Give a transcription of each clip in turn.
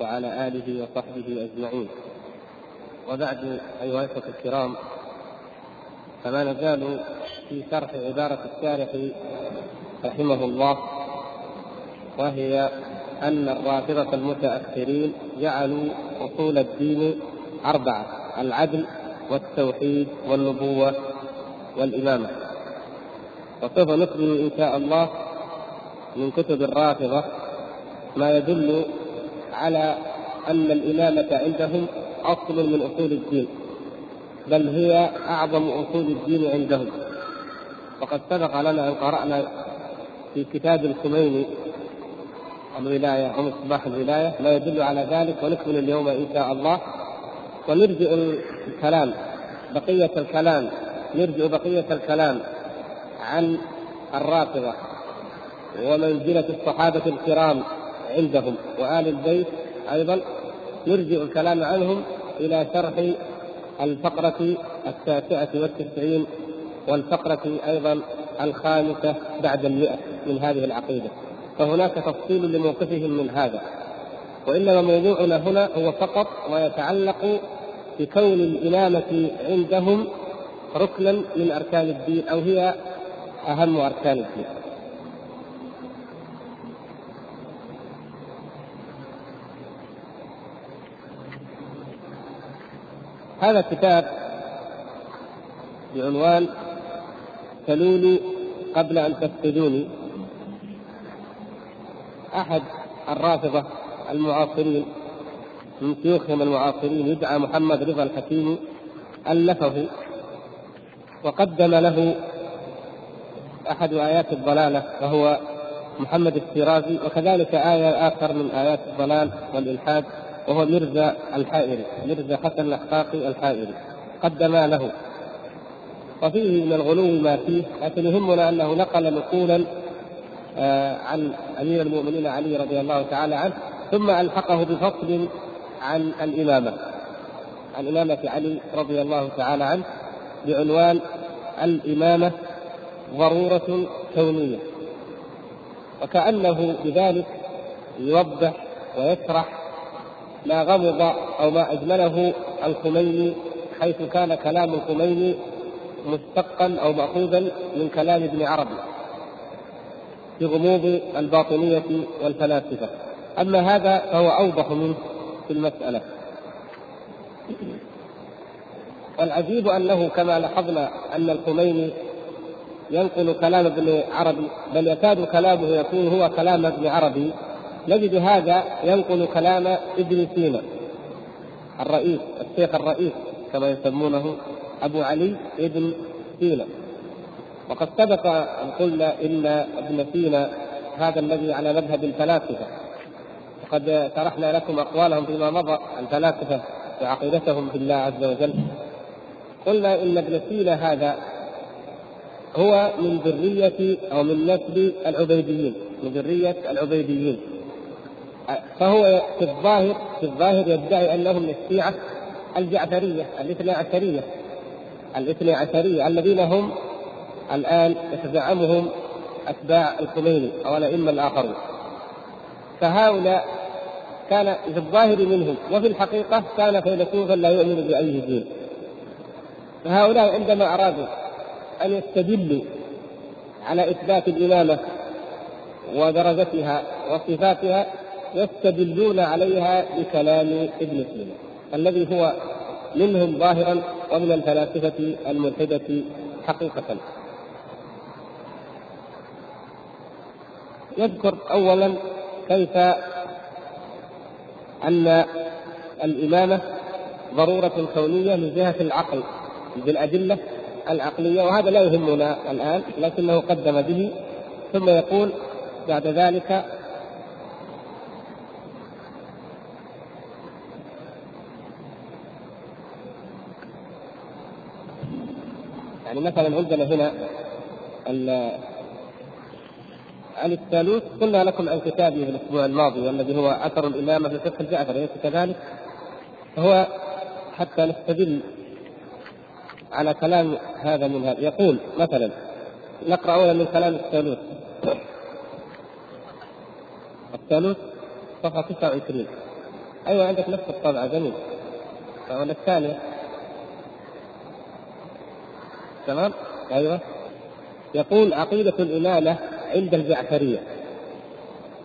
وعلى آله وصحبه أجمعين. وبعد أيها الأخوة الكرام فما نزال في شرح عبارة الشارح رحمه الله وهي أن الرافضة المتأخرين جعلوا أصول الدين أربعة العدل والتوحيد والنبوة والإمامة. وسوف نكمل إن شاء الله من كتب الرافضة ما يدل على أن الإمامة عندهم أصل من أصول الدين بل هي أعظم أصول الدين عندهم. وقد سبق لنا أن قرأنا في كتاب الخميني الولاية أو مصباح الولاية ما يدل على ذلك ونكمل اليوم إن شاء الله. ونرجع الكلام بقية الكلام نرجع بقية الكلام عن الرافضة ومنزلة الصحابة الكرام. عندهم وآل البيت أيضا نرجع الكلام عنهم إلى شرح الفقرة التاسعة والتسعين والفقرة أيضا الخامسة بعد المئة من هذه العقيدة. فهناك تفصيل لموقفهم من هذا. وإنما موضوعنا هنا هو فقط ما يتعلق بكون الإمامة عندهم ركنا من أركان الدين أو هي أهم أركان الدين. هذا كتاب بعنوان سلوني قبل أن تفقدوني. أحد الرافضة المعاصرين من شيوخهم المعاصرين يدعى محمد رضا الحكيمي ألفه وقدم له أحد آيات الضلالة وهو محمد الشيرازي وكذلك آية آخر من آيات الضلال والإلحاد. وهو مرزا الحائري مرزا حسن الأحقاقي الحائري قدما له. وفيه من الغلو ما فيه لكن يهمنا أنه نقل نقولا آه، عن أمير المؤمنين علي رضي الله تعالى عنه ثم ألحقه بفصل عن الإمامة. عن إمامة علي رضي الله تعالى عنه بعنوان الإمامة ضرورة كونية. وكأنه بذلك يوضح ويشرح ما غمض أو ما أجمله الخميني حيث كان كلام الخميني مشتقا أو ماخوذا من كلام ابن عربي في غموض الباطنية والفلاسفة. أما هذا فهو أوضح منه في المسألة. والعجيب أنه كما لاحظنا أن الخميني ينقل كلام ابن عربي بل يكاد كلامه يكون هو كلام ابن عربي. نجد هذا ينقل كلام ابن سينا الرئيس الشيخ الرئيس كما يسمونه أبو علي ابن سينا. وقد سبق أن قلنا إن ابن سينا هذا الذي على مذهب الفلاسفة. وقد شرحنا لكم أقوالهم فيما مضى الفلاسفه وعقيدتهم بالله عز وجل. قلنا إن ابن سينا هذا هو من ذرية أو من نسل العبيديين من ذرية العبيديين. فهو في الظاهر في الظاهر يدعي انه من الشيعة الجعفرية الاثنى عشرية. الاثنى عشرية الذين هم الآن يتزعمهم أتباع الخميني أو الأئمة الآخرون. فهؤلاء كان في الظاهر منهم وفي الحقيقة كان فيلسوفا لا يؤمن بأي دين. فهؤلاء عندما أرادوا أن يستدلوا على إثبات الإمامة ودرجتها وصفاتها يستدلون عليها بكلام ابن سينا الذي هو منهم ظاهرا ومن الفلاسفة الملحدة حقيقة. يذكر أولا كيف أن الإمامة ضرورة كونية من جهة العقل بالأدلة العقلية وهذا لا يهمنا الآن لكنه قدم به ثم يقول بعد ذلك يعني مثلا عندنا هنا عن الثالوث قلنا لكم عن كتابه في الأسبوع الماضي والذي هو أثر الإمامة في فقه الجعفر أليس كذلك؟ فهو حتى نستدل على كلام هذا من هذا. يقول مثلا نقرأ اولا من كلام الثالوث الثالوث صفحة 29 أيوه عندك نفس الطبعه جميل. ولا الثانية تمام؟ أيوه. يقول عقيدة الامامه عند الجعفرية.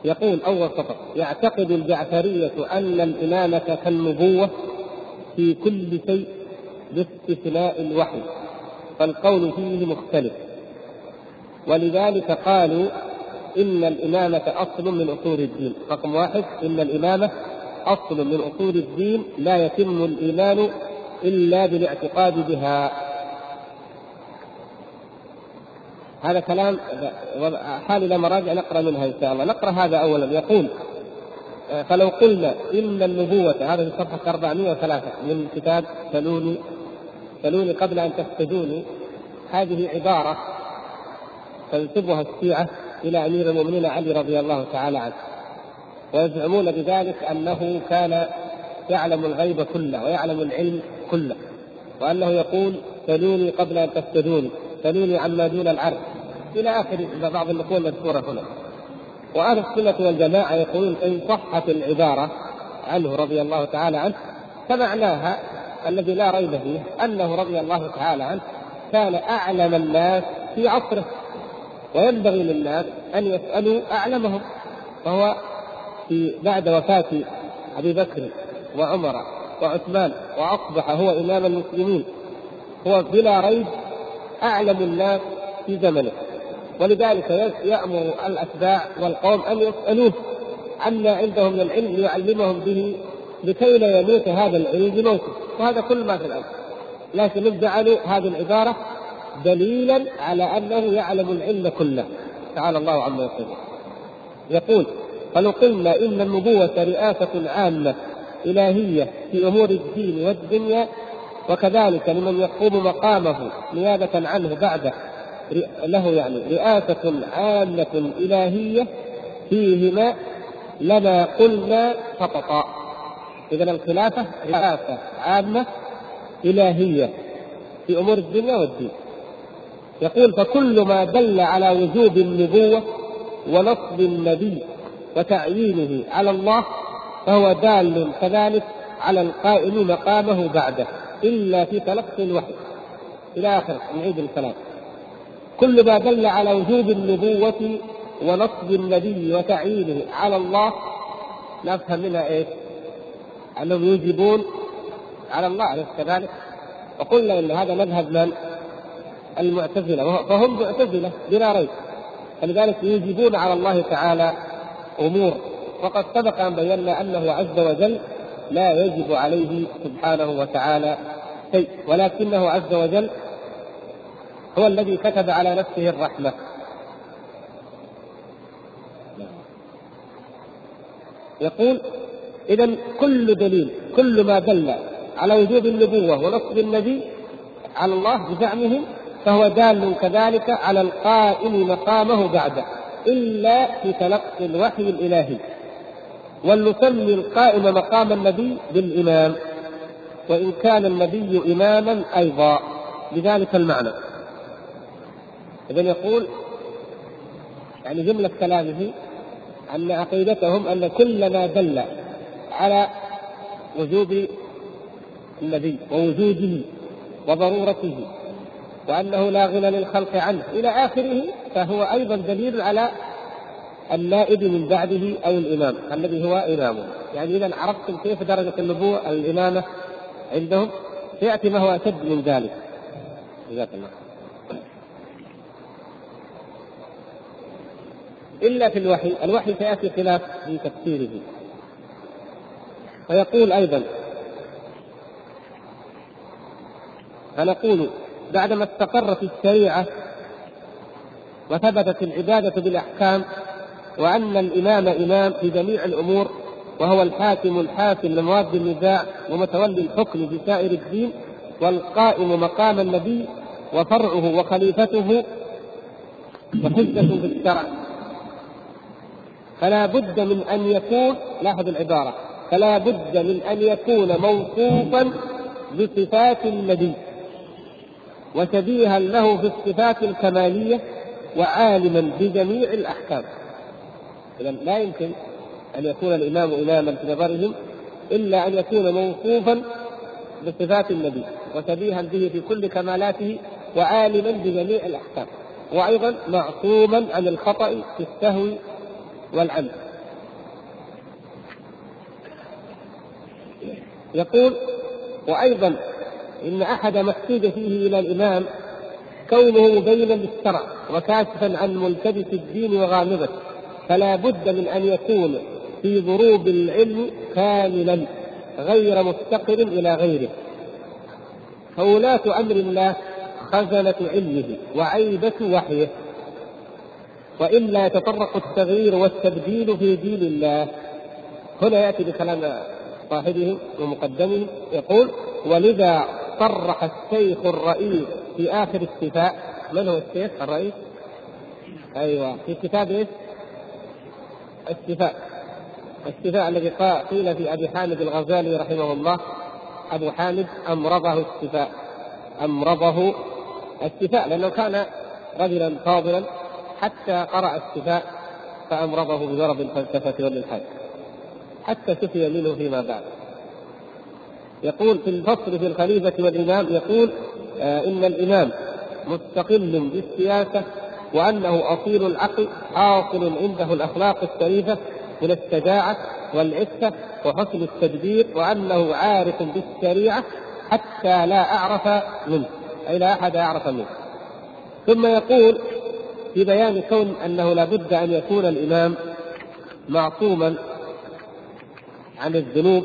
يقول أول سطر يعتقد الجعفرية أن الامامه كالنبوة في كل شيء باستثناء الوحي فالقول فيه مختلف. ولذلك قالوا إن الإمامة أصل من أصول الدين. رقم واحد إن الإمامة أصل من أصول الدين لا يتم الإيمان إلا بالاعتقاد بها. هذا كلام حال إلى مراجع نقرأ منها إن شاء الله. نقرأ هذا أولا. يقول فلو قلنا إن النبوة هذا في صفحة 403 من كتاب سلوني سلوني قبل أن تفتدوني هذه عبارة تنسبها الشيعة إلى أمير المؤمنين علي رضي الله تعالى عنه. ويزعمون بذلك أنه كان يعلم الغيب كله ويعلم العلم كله وأنه يقول سلوني قبل أن تفتدوني سلوني عما دون العرش إلى آخر بعض النقول المذكورة هنا. وأهل السنة والجماعة يقولون إن صحت العبارة عنه رضي الله تعالى عنه فمعناها الذي لا ريب فيه أنه رضي الله تعالى عنه كان أعلم الناس في عصره. وينبغي للناس أن يسألوا أعلمهم فهو في بعد وفاة أبي بكر وعمر وعثمان وأصبح هو إمام المسلمين هو بلا ريب أعلم الناس في زمنه. ولذلك يأمر الأتباع والقوم أن يسألوه عما عنده من العلم ليعلمهم به لكي لا يموت هذا العلم بموته. وهذا كل ما في الأمر لكن جعلوا هذه العبارة دليلا على أنه يعلم العلم كله. تعالى الله عما يقول يقول فلو قلنا إن النبوة رئاسة عامة إلهية في أمور الدين والدنيا وكذلك لمن يقوم مقامه نيابة عنه بعده له يعني رئاسة عامة إلهية فيهما لما قلنا سقطا إذا الخلافة رئاسة عامة إلهية في أمور الدنيا والدين. يقول فكل ما دل على وجوب النبوة ونصب النبي وتعيينه على الله فهو دال كذلك على القائم مقامه بعده إلا في تلقي الوحي. إلى آخر نعيد الكلام. كل ما دل على وجوب النبوة ونصب النبي وتعيينه على الله نفهم منها إيش؟ أنهم يوجبون على الله أليس كذلك؟ وقلنا إن هذا مذهب من؟ المعتزلة فهم معتزلة بلا ريب فلذلك يوجبون على الله تعالى أمور وقد سبق أن بينا أنه عز وجل لا يجب عليه سبحانه وتعالى شيء ولكنه عز وجل هو الذي كتب على نفسه الرحمة. يقول إذا كل دليل كل ما دل على وجوب النبوة ونصب النبي على الله بزعمهم فهو دال كذلك على القائم مقامه بعده إلا في تلقي الوحي الإلهي ولنسمي القائم مقام النبي بالإمام وإن كان النبي إماما أيضا بذلك المعنى. إذا يقول يعني جملة كلامه أن عقيدتهم أن كل ما دل على وجوب النبي ووجوده وضرورته وأنه لا غنى للخلق عنه إلى آخره فهو أيضا دليل على النائب من بعده أو الإمام الذي هو إمامه. يعني إذا عرفتم كيف درجة النبوة الإمامة عندهم؟ سيأتي ما هو أشد من ذلك. جزاك الله إلا في الوحي. الوحي سيأتي خلاف في تفسيره. ويقول أيضا فنقول بعدما استقرت الشريعة وثبتت العبادة بالأحكام وأن الإمام إمام في جميع الأمور وهو الحاكم الحاكم لمواد النزاع ومتولي الحكم في سائر الدين والقائم مقام النبي وفرعه وخليفته وحجة في الشرع. فلا بد من أن يكون لاحظ العبارة فلا بد من أن يكون موصوفا بصفات النبي وشبيها له في الصفات الكمالية وعالما بجميع الأحكام. إذا لا يمكن أن يكون الإمام إماما في نظرهم إلا أن يكون موصوفا بصفات النبي وشبيها به في كل كمالاته وعالما بجميع الأحكام. وأيضا معصوما عن الخطأ في السهو والعمد يقول وأيضا إن أحد ما فيه إلى الإمام كونه مبينا للشرع وكاشفا عن ملتبس الدين وغامضه فلا بد من أن يكون في ضروب العلم كاملا غير مفتقر إلى غيره. فولاة أمر الله خزنة علمه وعيبة وحيه. وإلا يتطرق التغيير والتبديل في دين الله هنا يأتي بكلام صاحبه ومقدمه يقول ولذا صرح الشيخ الرئيس في آخر الشفاء من هو الشيخ الرئيس؟ أيوه في كتاب إيش؟ الشفاء الشفاء الذي قيل في أبي حامد الغزالي رحمه الله أبو حامد أمرضه الشفاء أمرضه الشفاء لأنه كان رجلا فاضلا حتى قرأ الشفاء فأمرضه بمرض الفلسفة والإلحاد حتى شفي منه فيما بعد. يقول في الفصل في الخليفة والإمام يقول آه إن الإمام مستقل بالسياسة وأنه أصيل العقل حاصل عنده الأخلاق الشريفة من الشجاعة والعفة وحسن التدبير وأنه عارف بالشريعة حتى لا أعرف منه أي لا أحد أعرف منه. ثم يقول في بيان كون أنه لا بد أن يكون الإمام معصوما عن الذنوب.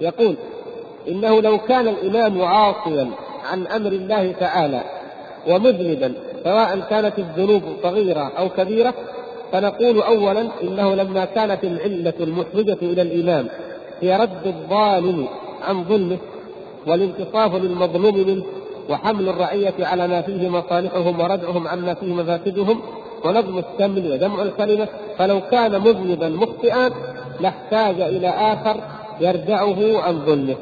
يقول إنه لو كان الإمام عاصيا عن أمر الله تعالى ومذنبا سواء كانت الذنوب صغيرة أو كبيرة فنقول أولا إنه لما كانت العلة المحرجة إلى الإمام هي رد الظالم عن ظلمه والانتصاف للمظلوم منه وحمل الرعية على ما فيه مصالحهم وردعهم عما فيه مفاسدهم ونظم السمن وجمع الكلمة فلو كان مذنبا مخطئا لاحتاج إلى آخر يردعه عن ظلمه.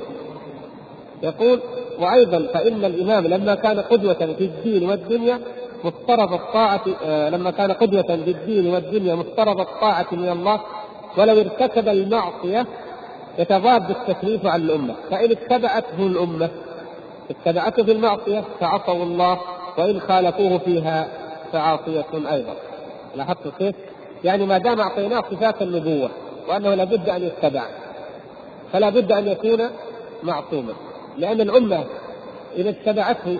يقول وأيضا فإن الإمام لما كان قدوة في الدين والدنيا مفترض الطاعة آه، لما كان قدوة في الدين والدنيا مفترض الطاعة من الله ولو ارتكب المعصية يتضاد التكليف عن الأمة. فإن اتبعته الأمة اتبعته في المعصية فعصوا الله وإن خالفوه فيها فعاصية أيضا. لاحظت كيف؟ يعني ما دام أعطيناه صفات النبوة وأنه لابد أن يتبع فلا بد أن يكون معصوما. لأن الأمة إذا اتبعته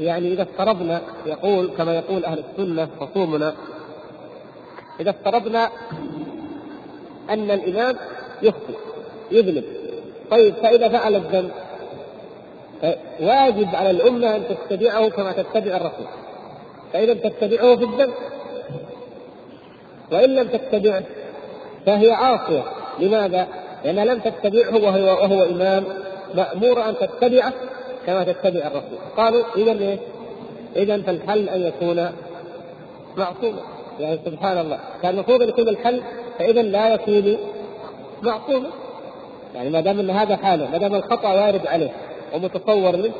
يعني إذا افترضنا يقول كما يقول أهل السنة خصومنا إذا افترضنا أن الإمام يخطئ يذنب. طيب فإذا فعل الذنب واجب على الأمة أن تتبعه كما تتبع الرسول. فإذا لم تتبعه في الذنب وإن لم تتبعه فهي عاصية. لماذا؟ لأنها لم تتبعه وهو, وهو إمام مأمور أن تتبعه كما تتبع الرسول. قالوا إذا إيه؟ إذا فالحل أن يكون معصوما. يعني سبحان الله. كان المفروض أن يكون الحل فإذا لا يكون معصوما. يعني ما دام إن هذا حاله ما دام الخطأ وارد عليه. ومتصور منه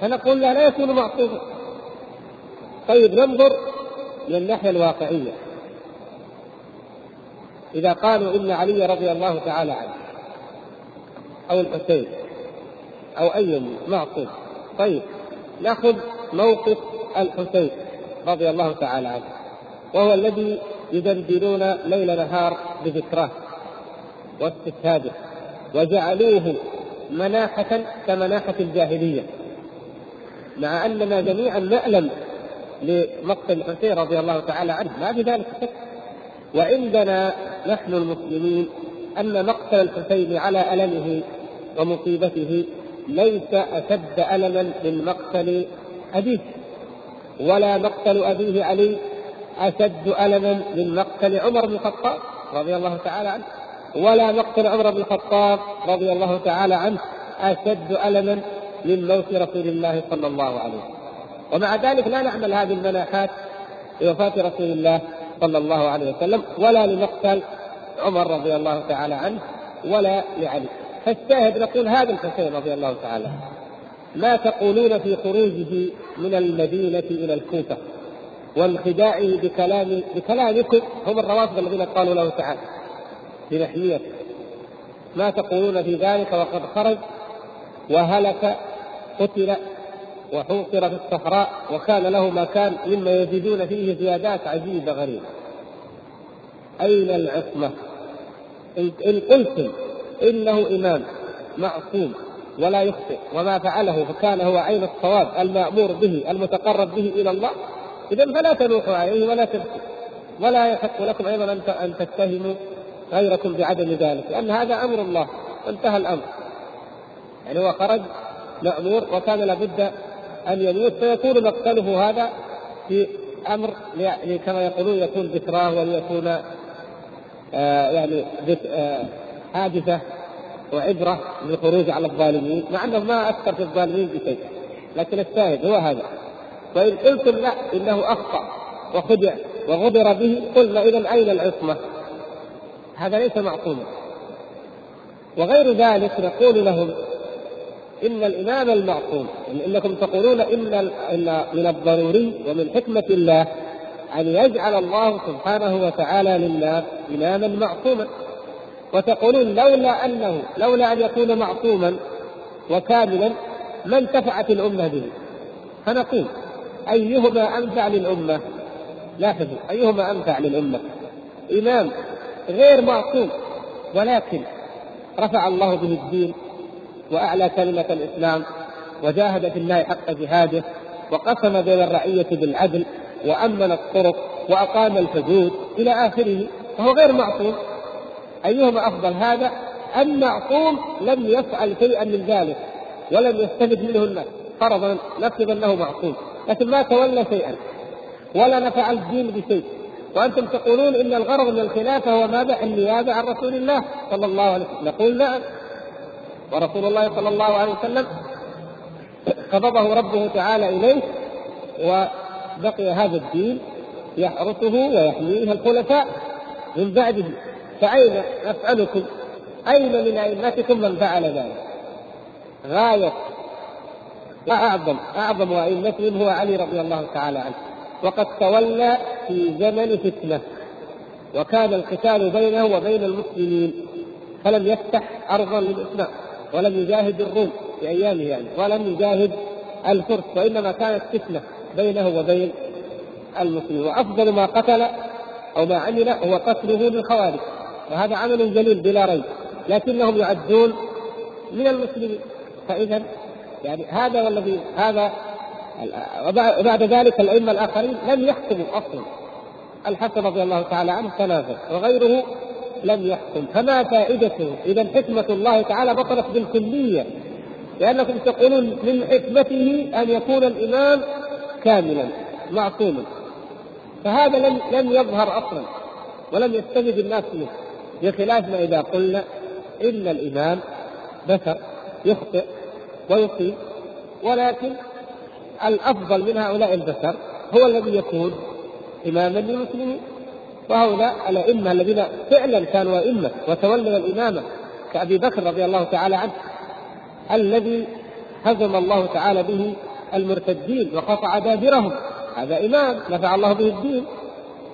فنقول له لا يكون معصوما طيب ننظر من الناحيه الواقعية. إذا قالوا إن علي رضي الله تعالى عنه أو الحسين أو أي معصوم. طيب نأخذ موقف الحسين رضي الله تعالى عنه وهو الذي يدندنون ليل نهار بذكراه واستشهاده وجعلوه مناحة كمناحة الجاهلية مع أننا جميعا نعلم لمقتل الحسين رضي الله تعالى عنه ما في ذلك شك وعندنا نحن المسلمين أن مقتل الحسين على ألمه ومصيبته ليس أشد ألما من مقتل أبيه ولا مقتل أبيه علي أشد ألما من مقتل عمر بن الخطاب رضي الله تعالى عنه. ولا مقتل عمر بن الخطاب رضي الله تعالى عنه أشد ألما من موت رسول الله صلى الله عليه وسلم. ومع ذلك لا نعمل هذه المناحات لوفاة رسول الله صلى الله عليه وسلم ولا لمقتل عمر رضي الله تعالى عنه ولا لعلي. فالشاهد نقول هذا الحسين رضي الله تعالى ما تقولون في خروجه من المدينة إلى الكوفة وانخداعه بكلام بكلامكم هم الروافض الذين قالوا له تعالى. بنحميته ما تقولون في ذلك وقد خرج وهلك قتل وحوصر في الصحراء وكان له مكان مما يزيدون فيه زيادات عجيبة غريبة. أين العصمة؟ إن قلتم إنه إمام معصوم ولا يخطئ وما فعله فكان هو عين الصواب المأمور به المتقرب به إلى الله. إذا فلا تنوحوا عليه ولا تبكوا. ولا يحق لكم أيضا أن تتهموا. غيركم بعدم ذلك لأن هذا أمر الله وانتهى الأمر. يعني هو خرج مأمور وكان لابد أن يموت فيكون مقتله هذا في أمر يعني كما يقولون يكون ذكراه وليكون آه يعني آه حادثة وعبرة للخروج على الظالمين مع أنه ما أثر في الظالمين بشيء. لكن الشاهد هو هذا. وإن قلتم لا إنه أخطأ وخدع وغدر به قلنا إذا أين العصمة؟ هذا ليس معصوما وغير ذلك نقول لهم إن الإمام المعصوم إنكم تقولون إن من الضروري ومن حكمة الله أن يجعل الله سبحانه وتعالى للناس إماما معصوما. وتقولون لولا أنه لولا أن يكون معصوما وكاملا ما انتفعت الأمة به. فنقول أيهما أنفع للأمة؟ لاحظوا أيهما أنفع للأمة؟ إمام غير معصوم ولكن رفع الله به الدين وأعلى كلمة الإسلام وجاهد في الله حق جهاده وقسم بين الرعية بالعدل وأمن الطرق وأقام الحدود إلى آخره فهو غير معصوم. أيهما أفضل هذا؟ ام معصوم لم يفعل شيئا من ذلك ولم يستفد منه الناس فرضا نفرض أنه معصوم لكن ما تولى شيئا ولا نفع الدين بشيء. وأنتم تقولون إن الغرض من الخلافة هو ماذا؟ النيابة عن رسول الله صلى الله عليه وسلم، نقول نعم. ورسول الله صلى الله عليه وسلم قبضه ربه تعالى إليه وبقي هذا الدين يحرسه ويحميه الخلفاء من بعده. فأين نسألكم أين من أئمتكم من فعل ذلك؟ غاية. وأعظم أعظم أئمتهم هو علي رضي الله تعالى عنه. وقد تولى في زمن فتنة وكان القتال بينه وبين المسلمين فلم يفتح أرضا للإسلام ولم يجاهد الروم في أيامه يعني ولم يجاهد الفرس وإنما كانت فتنة بينه وبين المسلمين. وأفضل ما قتل أو ما عمل هو قتله للخوارج وهذا عمل جليل بلا ريب لكنهم يعدون من المسلمين. فإذا يعني هذا والذي هذا وبعد ذلك الأئمة الآخرين لم يحكموا أصلا. الحسن رضي الله تعالى عنه تنازل وغيره لم يحكم. فما فائدته إذا حكمة الله تعالى بطلت بالكلية لأنكم تقولون من حكمته أن يكون الإمام كاملا معصوما. فهذا لم لم يظهر أصلا ولم يستجد الناس منه. بخلاف ما إذا قلنا إن الإمام بشر يخطئ ويصيب ولكن الأفضل من هؤلاء البشر هو الذي يكون إماما للمسلمين وهؤلاء الأئمة الذين فعلا كانوا أئمة وتولوا الإمامة كأبي بكر رضي الله تعالى عنه الذي هزم الله تعالى به المرتدين وقطع دابرهم. هذا إمام نفع الله به الدين.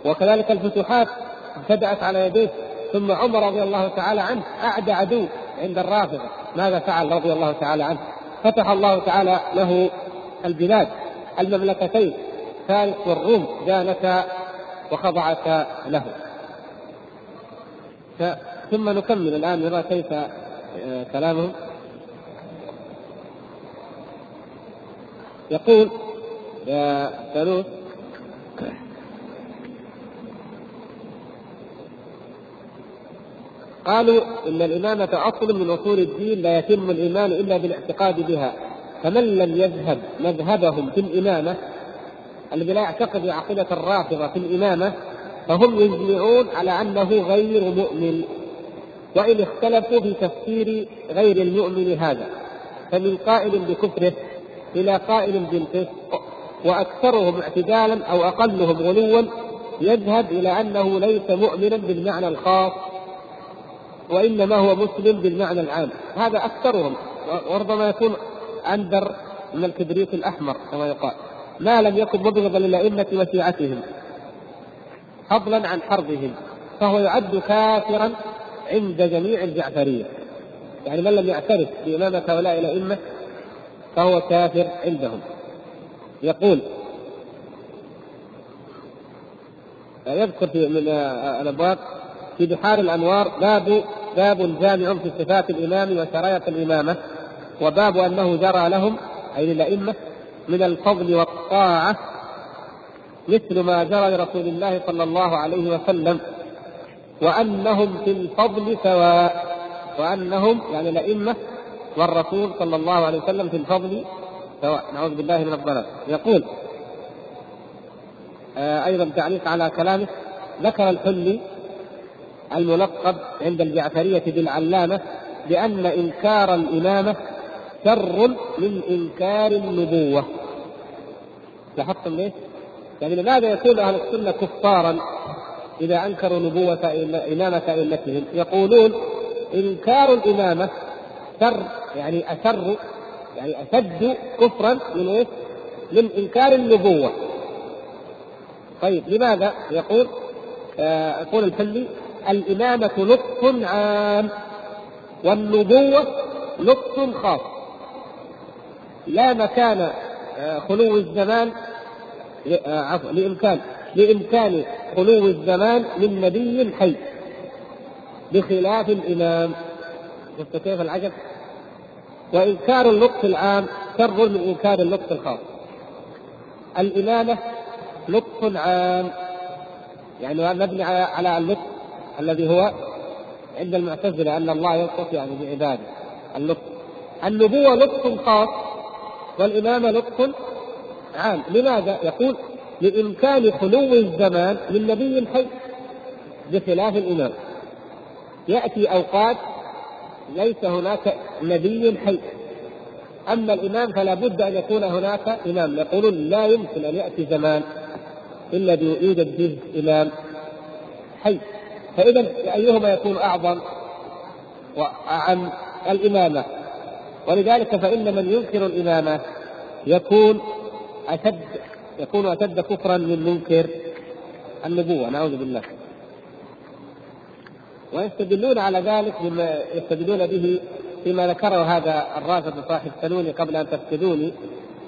وكذلك الفتوحات ابتدأت على يديه. ثم عمر رضي الله تعالى عنه أعدى عدو عند الرافضة. ماذا فعل رضي الله تعالى عنه؟ فتح الله تعالى له البلاد المملكتين. فارس والروم دانتا وخضعتا له. ثم نكمل الآن نرى كيف آه، كلامهم يقول يا ثالوث قالوا إن الإمامة اصل من أصول الدين لا يتم الإيمان إلا بالاعتقاد بها. فمن لم يذهب مذهبهم في الإمامة الذي لا يعتقد عقيدة الرافضة في الإمامة فهم يجمعون على أنه غير مؤمن. وإن اختلفوا في تفسير غير المؤمن هذا فمن قائل بكفره إلى قائل بالفسق وأكثرهم اعتدالا أو أقلهم غلوا يذهب إلى أنه ليس مؤمنا بالمعنى الخاص وإنما هو مسلم بالمعنى العام. هذا أكثرهم وربما يكون اندر من الكبريت الأحمر كما يقال. ما لم يكن مبغضا للأئمة وشيعتهم فضلا عن حربهم فهو يعد كافرا عند جميع الجعفريه يعني من لم يعترف بإمامة هؤلاء الأئمة فهو كافر عندهم. يقول يذكر في من الأبواب في بحار الأنوار باب باب جامع في صفات الإمام وشرايط الإمامة. وباب أنه جرى لهم أي للأئمة من الفضل والطاعة مثل ما جرى لرسول الله صلى الله عليه وسلم وأنهم في الفضل سواء وأنهم يعني الائمه والرسول صلى الله عليه وسلم في الفضل سواء. نعوذ بالله من الضلال. يقول آه أيضا تعليق على كلامه ذكر الحلي الملقب عند الجعفرية بالعلامة بأن إنكار الإمامة شر من إنكار النبوة لاحظتم ليش؟ يعني لماذا يكون أهل السنة كفارا إذا أنكروا نبوة إمامة أئمتهم؟ يقولون إنكار الإمامة شر يعني أشر يعني أشد كفرا من إيش؟ من إنكار النبوة. طيب لماذا؟ يقول آه يقول الحلي الإمامة لطف عام والنبوة لطف خاص لا مكان آه خلو الزمان آه عفوا لإمكان لإمكان خلو الزمان من نبي حي بخلاف الإمام شفت كيف العجب؟ وإنكار اللطف العام شر من إنكار اللطف الخاص. الإمامة لطف عام يعني مبني على اللطف الذي هو عند المعتزلة أن الله يلطف يعني بعباده اللطف. النبوة لطف خاص والإمامة لطف عام، لماذا؟ يقول لإمكان خلو الزمان من نبي حي بخلاف الإمام. يأتي أوقات ليس هناك نبي حي. أما الإمام فلا بد أن يكون هناك إمام. يقولون لا يمكن أن يأتي زمان إلا يوجد فيه إمام حي. فإذا أيهما يكون أعظم وأعم؟ الإمامة. ولذلك فإن من ينكر الإمامة يكون أشد يكون أشد كفرا من منكر النبوة نعوذ بالله. ويستدلون على ذلك بما يستدلون به فيما ذكره هذا الرافض صاحب سنوني قبل أن تفقدوني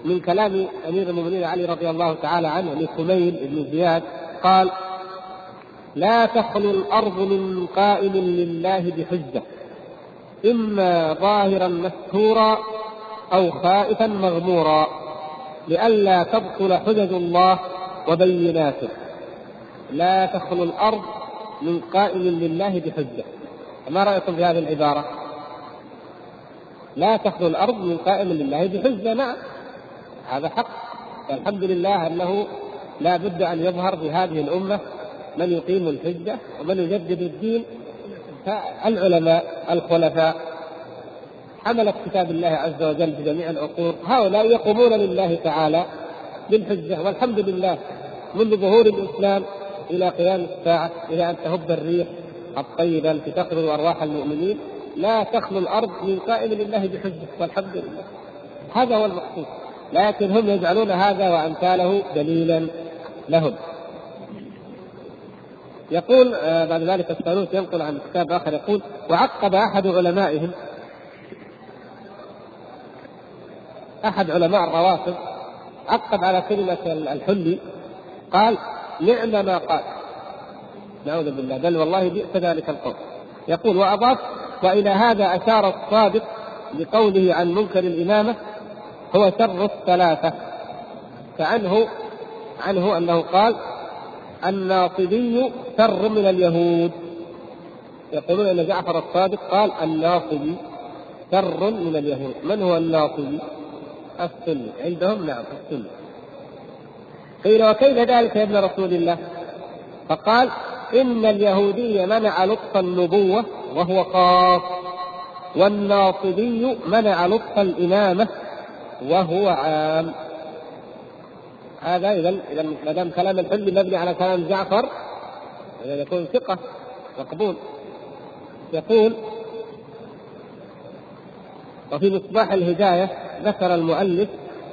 من كلام أمير المؤمنين علي رضي الله تعالى عنه لسميل بن زياد قال لا تخلو الأرض من قائم لله بحجة. إما ظاهرا مستورا أو خائفا مغمورا لئلا تبطل حجج الله وبيناته. لا تخلو الأرض من قائم لله بحجة. ما رأيكم في هذه العبارة؟ لا تخلو الأرض من قائم لله بحجة. نعم هذا حق. والحمد لله أنه لا بد أن يظهر في هذه الأمة من يقيم الحجة ومن يجدد الدين العلماء الخلفاء حملت كتاب الله عز وجل في جميع العصور هؤلاء يقومون لله تعالى بالحجة والحمد لله منذ ظهور الإسلام إلى قيام الساعة إلى أن تهب الريح الطيبة التي تخرج أرواح المؤمنين. لا تخلو الأرض من قائم لله بحجة والحمد لله. هذا هو المقصود. لكن هم يجعلون هذا وأمثاله دليلا لهم. يقول آه بعد ذلك السالوس ينقل عن كتاب آخر يقول وعقب أحد علمائهم. أحد علماء الروافض عقب على كلمة الحلي قال نعم ما قال. نعوذ بالله بل والله بئس ذلك القول. يقول وأضاف وإلى هذا أشار الصادق بقوله عن منكر الإمامة هو شر الثلاثة. فعنه عنه أنه قال الناصبي شر من اليهود. يقولون أن جعفر الصادق قال الناصبي شر من اليهود. من هو الناصبي؟ السني. عندهم؟ نعم السني. قيل وكيف ذلك يا ابن رسول الله؟ فقال إن اليهودي منع لطف النبوة وهو خاص والناصبي منع لطف الإمامة وهو عام. هذا اذا اذا ما دام كلام الحلي مبني على كلام جعفر اذا يكون ثقة مقبول. يقول وفي مصباح الهداية ذكر المؤلف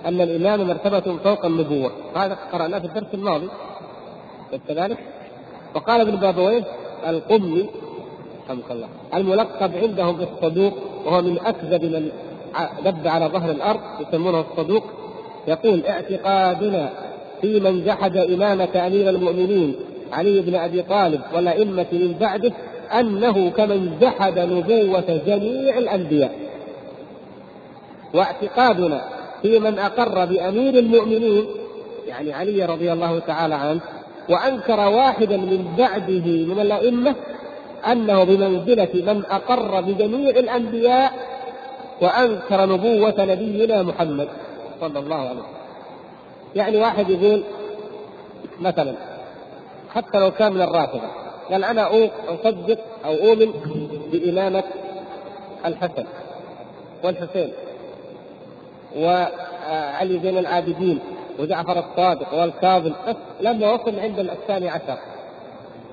أن الإمام مرتبة فوق النبوة. هذا قرأناه في الدرس الماضي. كذلك؟ وقال ابن بابويه القمي رحمك الله الملقب عندهم بالصدوق وهو من أكذب من دب على ظهر الأرض يسمونه الصدوق. يقول اعتقادنا في من جحد إمامة أمير المؤمنين علي بن أبي طالب والأئمة من بعده أنه كمن جحد نبوة جميع الأنبياء. واعتقادنا في من أقر بأمير المؤمنين يعني علي رضي الله تعالى عنه وأنكر واحدا من بعده من الأئمة أنه بمنزلة من أقر بجميع الأنبياء وأنكر نبوة نبينا محمد. صلى الله عليه وسلم. يعني واحد يقول مثلا حتى لو كان من الرافضة قال أنا أصدق أو أؤمن بإمامة الحسن والحسين وعلي زين العابدين وجعفر الصادق والكاظم لما وصل عند الثاني عشر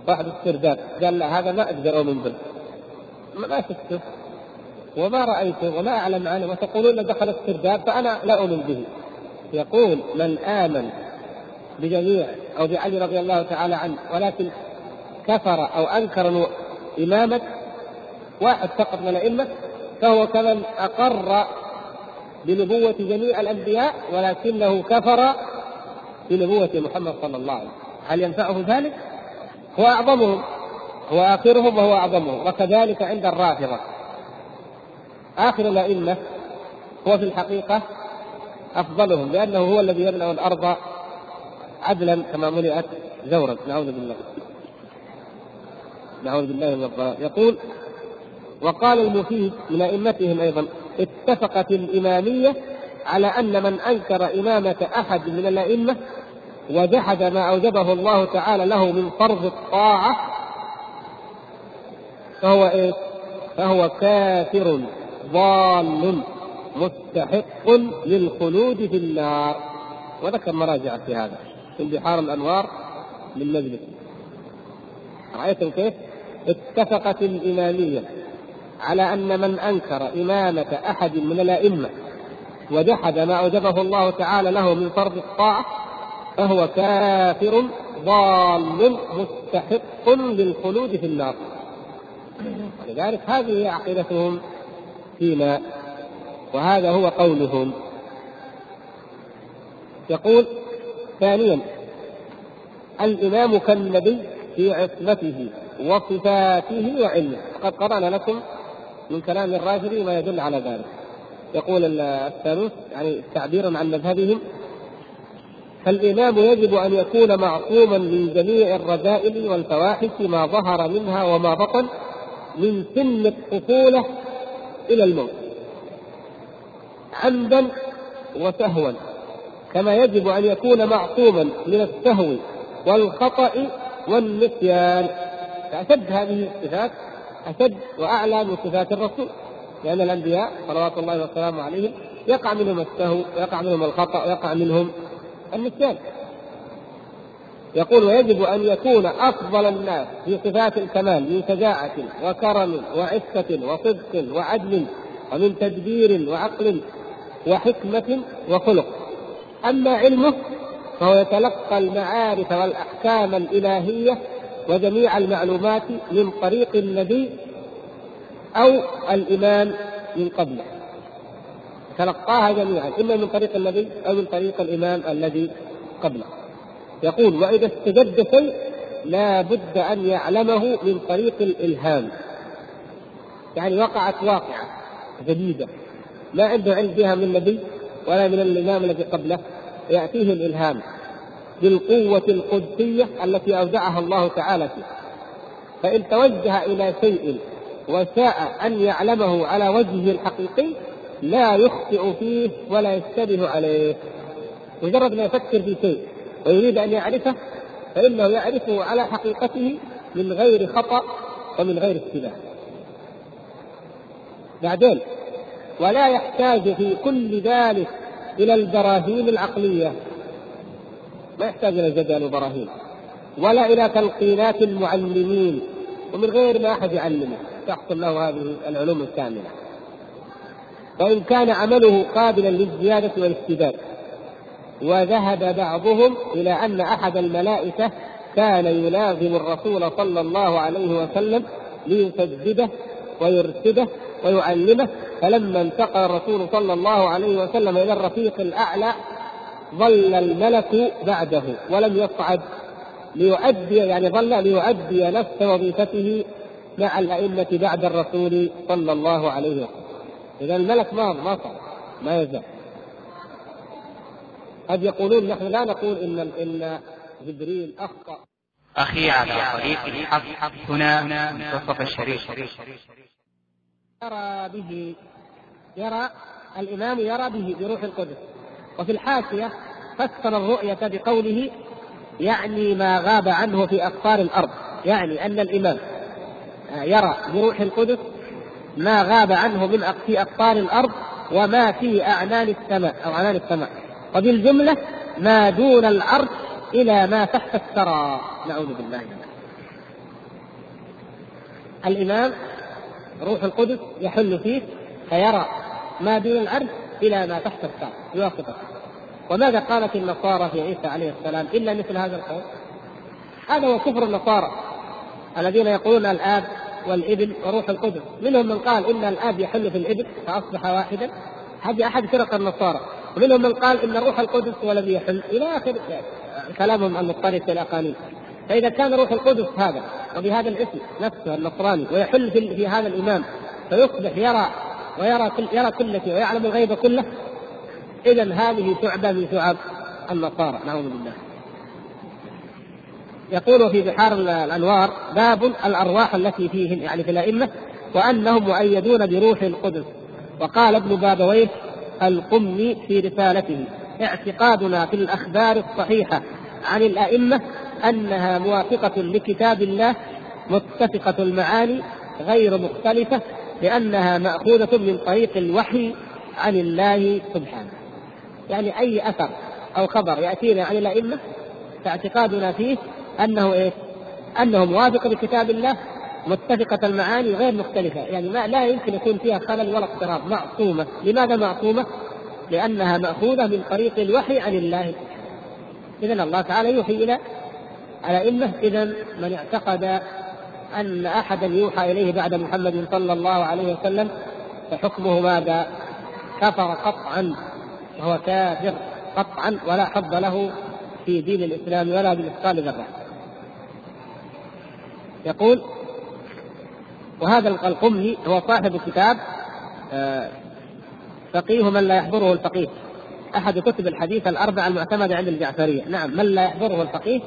واحد السرداب قال لا هذا ما أقدر أؤمن به. ما شفته. وما رايته وما أعلم عنه وتقولون دخل السرداب فأنا لا أؤمن به. يقول من آمن بجميع أو بعلي رضي الله تعالى عنه ولكن كفر أو أنكر إمامة واحد فقط من الأئمة فهو كمن أقر بنبوة جميع الأنبياء ولكنه كفر بنبوة محمد صلى الله عليه وسلم. هل ينفعه ذلك؟ هو أعظمهم هو آخرهم وهو أعظمهم وكذلك عند الرافضة. آخر الأئمة هو في الحقيقة أفضلهم لأنه هو الذي يملا الأرض عدلا كما ملئت زورا. نعوذ بالله. نعوذ بالله من الضلال. يقول وقال المفيد من أئمتهم أيضا اتفقت الإمامية على أن من أنكر إمامة أحد من الأئمة وجحد ما أوجبه الله تعالى له من فرض الطاعة فهو إيه؟ فهو كافر. ضال مستحق للخلود في النار وذكر مراجع في هذا. في بحار الأنوار للمجلس رأيتم كيف؟ اتفقت الإمامية على أن من أنكر إمامة أحد من الأئمة وجحد ما أوجبه الله تعالى له من فرض الطاعة فهو كافر ضال مستحق للخلود في النار. ولذلك هذه عقيدتهم. فيما وهذا هو قولهم. يقول ثانيا الإمام كالنبي في عصمته وصفاته وعلمه. قد قرأنا لكم من كلام الراشدي ما يدل على ذلك. يقول الثالوث يعني تعبيرا عن مذهبهم فالإمام يجب أن يكون معصوما من جميع الرذائل والفواحش ما ظهر منها وما بطن من سن الطفولة إلى الموت. عمدا وسهوا كما يجب أن يكون معصوما من السهو والخطأ والنسيان. فاشد هذه الصفات أشد وأعلى من صفات الرسول لأن الأنبياء صلوات الله وسلامه عليهم يقع منهم السهو ويقع منهم الخطأ ويقع منهم النسيان. يقول ويجب أن يكون أفضل الناس في صفات الكمال من شجاعة وكرم وعفة وصدق وعدل ومن تدبير وعقل وحكمة وخلق. أما علمه فهو يتلقى المعارف والأحكام الإلهية وجميع المعلومات من طريق النبي أو الإمام من قبله تلقاها جميعا إما من طريق النبي أو من طريق الإمام الذي قبله. يقول وإذا استجد شيء لا بد أن يعلمه من طريق الإلهام. يعني وقعت واقعة جديدة ما عنده علم بها من النبي ولا من الإمام الذي قبله يأتيه الإلهام بالقوة القدسية التي أودعها الله تعالى فيه. فإن توجه إلى شيء وشاء أن يعلمه على وجهه الحقيقي لا يخطئ فيه ولا يشتبه عليه. مجرد ما يفكر في شيء ويريد أن يعرفه فإنه يعرفه على حقيقته من غير خطأ ومن غير اشتباه بعدين ولا يحتاج في كل ذلك إلى البراهين العقلية. ما يحتاج إلى جدل وبراهين ولا إلى تلقينات المعلمين ومن غير ما أحد يعلمه. تحصل له هذه العلوم الكاملة. وان كان عمله قابلا للزيادة والاستداد وذهب بعضهم إلى أن أحد الملائكة كان يلازم الرسول صلى الله عليه وسلم ليسدده ويرشده ويعلمه. فلما انتقل الرسول صلى الله عليه وسلم إلى الرفيق الأعلى ظل الملك بعده ولم يصعد ليؤدي يعني ظل ليؤدي نفس وظيفته مع الأئمة بعد الرسول صلى الله عليه وسلم. إذا الملك ما ما صعد ما يزال. قد يقولون نحن لا نقول إن إن جبريل أخطأ. أخي على طريق الحق هنا منتصف الشريف. يرى به يرى الإمام يرى به بروح القدس. وفي الحاشية فسر الرؤية بقوله يعني ما غاب عنه في أقطار الأرض. يعني أن الإمام يرى بروح القدس ما غاب عنه من في أقطار الأرض وما في أعنان السماء أو عنان السماء. وبالجملة ما دون العرش إلى ما تحت الثرى. نعوذ بالله من الإمام روح القدس يحل فيه فيرى ما دون العرش إلى ما تحت الثرى. يوافقه وماذا قالت النصارى في عيسى عليه السلام إلا مثل هذا القول؟ هذا هو كفر النصارى الذين يقولون الآب والإبن وروح القدس. منهم من قال إن الآب يحل في الإبن فأصبح واحدا. هذه أحد فرق النصارى. ومنهم من قال إن روح القدس هو الذي يحل. إلى آخر كلامهم المضطرب في الأقانيم فإذا كان روح القدس هذا وبهذا الاسم نفسه النصراني ويحل في, هذا الإمام فيصبح يرى ويرى كل يرى كل شيء ويعلم الغيب كله إذا هذه شعبة من شعب النصارى. نعوذ بالله. يقول في بحار الأنوار باب الأرواح التي فيهم يعني في الأئمة وأنهم مؤيدون بروح القدس. وقال ابن بابويه القمي في رسالته اعتقادنا في الأخبار الصحيحة عن الأئمة أنها موافقة لكتاب الله متفقة المعاني غير مختلفة لأنها مأخوذة من طريق الوحي عن الله سبحانه. يعني أي أثر أو خبر يأتينا عن الأئمة فاعتقادنا فيه أنه إيش؟ أنه موافق لكتاب الله متفقة المعاني غير مختلفة، يعني ما لا يمكن يكون فيها خلل ولا اضطراب، معصومة، لماذا معصومة؟ لأنها مأخوذة من طريق الوحي عن الله. إذا الله تعالى يوحي إلى الأئمة، إذا من اعتقد أن أحدا يوحى إليه بعد محمد صلى الله عليه وسلم فحكمه ماذا؟ كفر قطعا وهو كافر قطعا ولا حظ له في دين الإسلام ولا بمثقال ذرة. يقول وهذا القمي هو صاحب كتاب آه، فقيه من لا يحضره الفقيه. أحد كتب الحديث الاربعه المعتمده عند الجعفرية، نعم من لا يحضره الفقيه؟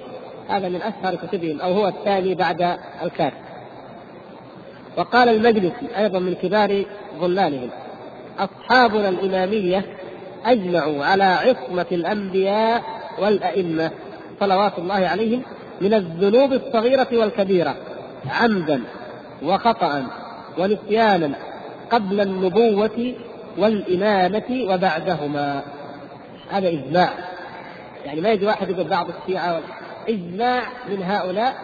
هذا من أشهر كتبهم أو هو الثاني بعد الكافي. وقال المجلسي أيضا من كبار ظلالهم أصحابنا الإمامية أجمعوا على عصمة الأنبياء والأئمة صلوات الله عليهم من الذنوب الصغيرة والكبيرة عمدا. وخطأ ونسيانا قبل النبوة والإمامة وبعدهما. هذا إجماع. يعني ما يجي واحد يقول بعض الشيعة إجماع من هؤلاء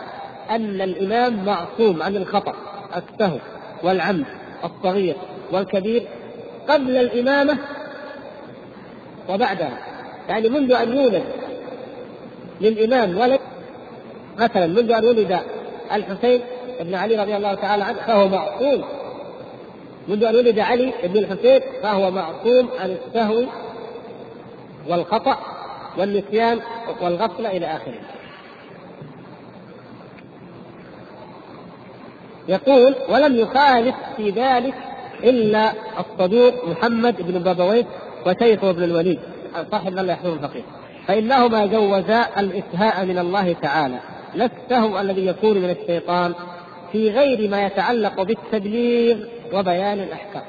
أن الإمام معصوم عن الخطأ السهو والعمد الصغير والكبير قبل الإمامة وبعدها. يعني منذ أن يولد للإمام ولد مثلا منذ أن ولد الحسين بن علي رضي الله تعالى عنه فهو معصوم. منذ أن ولد علي بن الحسين فهو معصوم عن السهو والخطأ والنسيان والغفلة إلى آخره. يقول ولم يخالف في ذلك إلا الصدوق محمد بن بابويه وشيخه ابن الوليد. صاحب من لا يحفظ الفقيه فإنهما جوزا الإسهاء من الله تعالى لا السهو الذي يكون من الشيطان في غير ما يتعلق بالتبليغ وبيان الأحكام.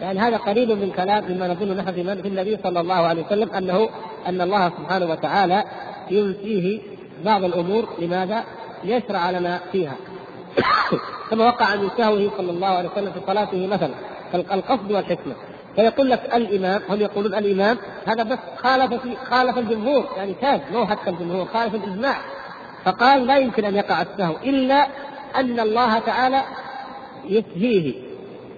يعني هذا قريب من كلام مما نظن نحن في النبي صلى الله عليه وسلم أنه أن الله سبحانه وتعالى ينسيه بعض الأمور لماذا؟ ليشرع لنا فيها. كما وقع من سهوه صلى الله عليه وسلم في صلاته مثلا القصد والحكمة فيقول لك الإمام هم يقولون الإمام هذا بس خالف في خالف الجمهور يعني كاد مو حتى الجمهور خالف الإجماع فقال لا يمكن أن يقع السهو إلا أن الله تعالى يسهيه.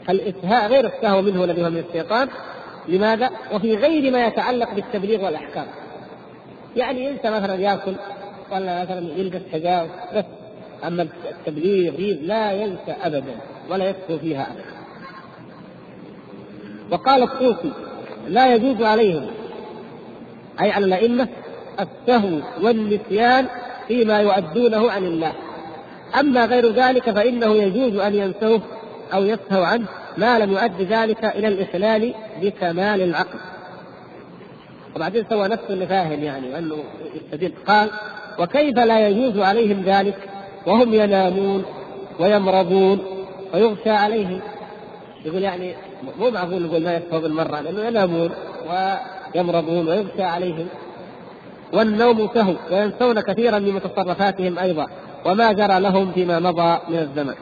الاسهاء غير السهو منه الذي هو من الشيطان. لماذا؟ وفي غير ما يتعلق بالتبليغ والأحكام. يعني انت مثلا يأكل ولا مثلا يلبس حجاب بس. أما التبليغ لا ينسى ابدا ولا يسهو فيها ابدا. وقال الطوسي لا يجوز عليهم أي على الأئمة السهو والنسيان فيما يؤدونه عن الله. أما غير ذلك فإنه يجوز أن ينسوه أو يسهو عنه ما لم يؤد ذلك إلى الإخلال بكمال العقل. وبعدين سوى نفسه اللي فاهم يعني وأنه يستدل. قال وكيف لا يجوز عليهم ذلك؟ وهم ينامون ويمرضون ويغشى عليهم. يقول يعني مو معقول نقول ما يكفوا بالمرة لأنه ينامون ويمرضون ويغشى عليهم. والنوم سهو وينسون كثيرا من متصرفاتهم أيضا وما جرى لهم فيما مضى من الزمن.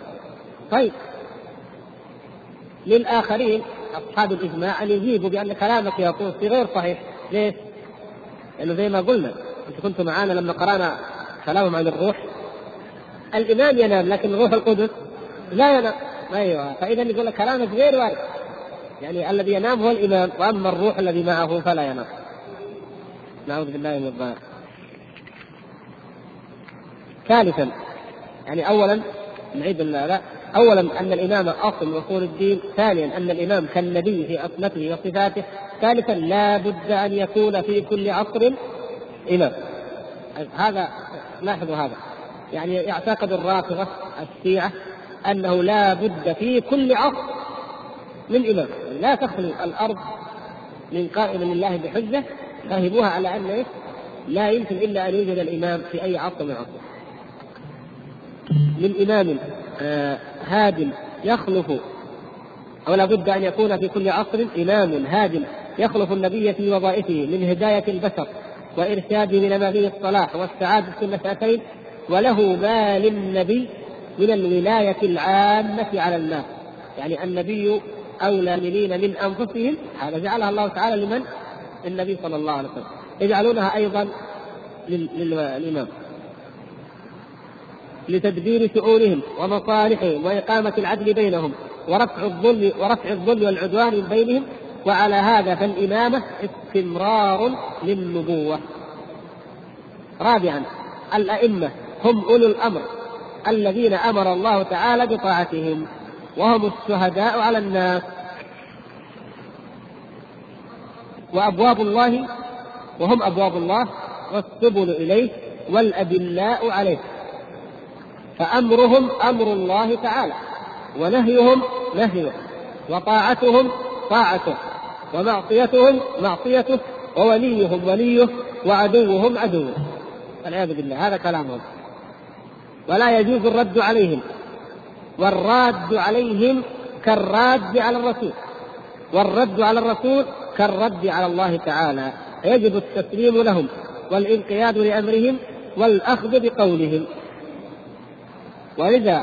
طيب. للآخرين أصحاب الإجماع أن يجيبوا بأن كلامك يا طوسي غير صحيح، ليش؟ لأنه زي ما قلنا انت كنت معانا لما قرأنا كلامهم عن الروح. الإمام ينام لكن الروح القدس لا ينام. أيوه. فإذا يقول لك كلامك غير وارد يعني الذي ينام هو الإمام وأما الروح الذي معه فلا ينام. نعوذ بالله من الضلال. ثالثا يعني اولا نعيد لا اولا أن الإمام أصل من اصول الدين ثانيا أن الإمام كالنبي في اصنته وصفاته ثالثا لا بد أن يكون في كل عصر إمام. هذا لاحظوا هذا. يعني يعتقد الرافضة الشيعة أنه لا بد في كل عصر من إمام. لا تخلو الأرض من قائم لله بحجة فهموها على أن؟ لا يمكن إلا أن يوجد الإمام في أي عصر من العصور من إمام آه هاد يخلف أو لابد أن يكون في كل عصر إمام هاد يخلف النبي في وظائفه من هداية البشر وارشاده فيه الصلاح والسعاده في المسألتين وله ما للنبي من الولاية العامة على الناس يعني النبي أولى من أنفسهم هذا جعلها الله تعالى لمن؟ للنبي صلى الله عليه وسلم. يجعلونها أيضا للإمام. لتدبير شؤونهم ومصالحهم وإقامة العدل بينهم ورفع الظلم ورفع الظلم والعدوان من بينهم. وعلى هذا فالإمامة استمرار للنبوة. رابعا الأئمة هم أولو الأمر الذين أمر الله تعالى بطاعتهم وهم الشهداء على الناس. وأبواب الله وهم أبواب الله والسبل إليه والأدلاء عليه. فأمرهم أمر الله تعالى ونهيهم نهيه وطاعتهم طاعته ومعصيتهم معصيته ووليهم وليه وعدوهم عدوه والعياذ بالله هذا كلامهم. ولا يجوز الرد عليهم والراد عليهم كالراد على الرسول. والرد على الرسول كالرد على الله تعالى يجب التسليم لهم والانقياد لأمرهم والأخذ بقولهم. ولذا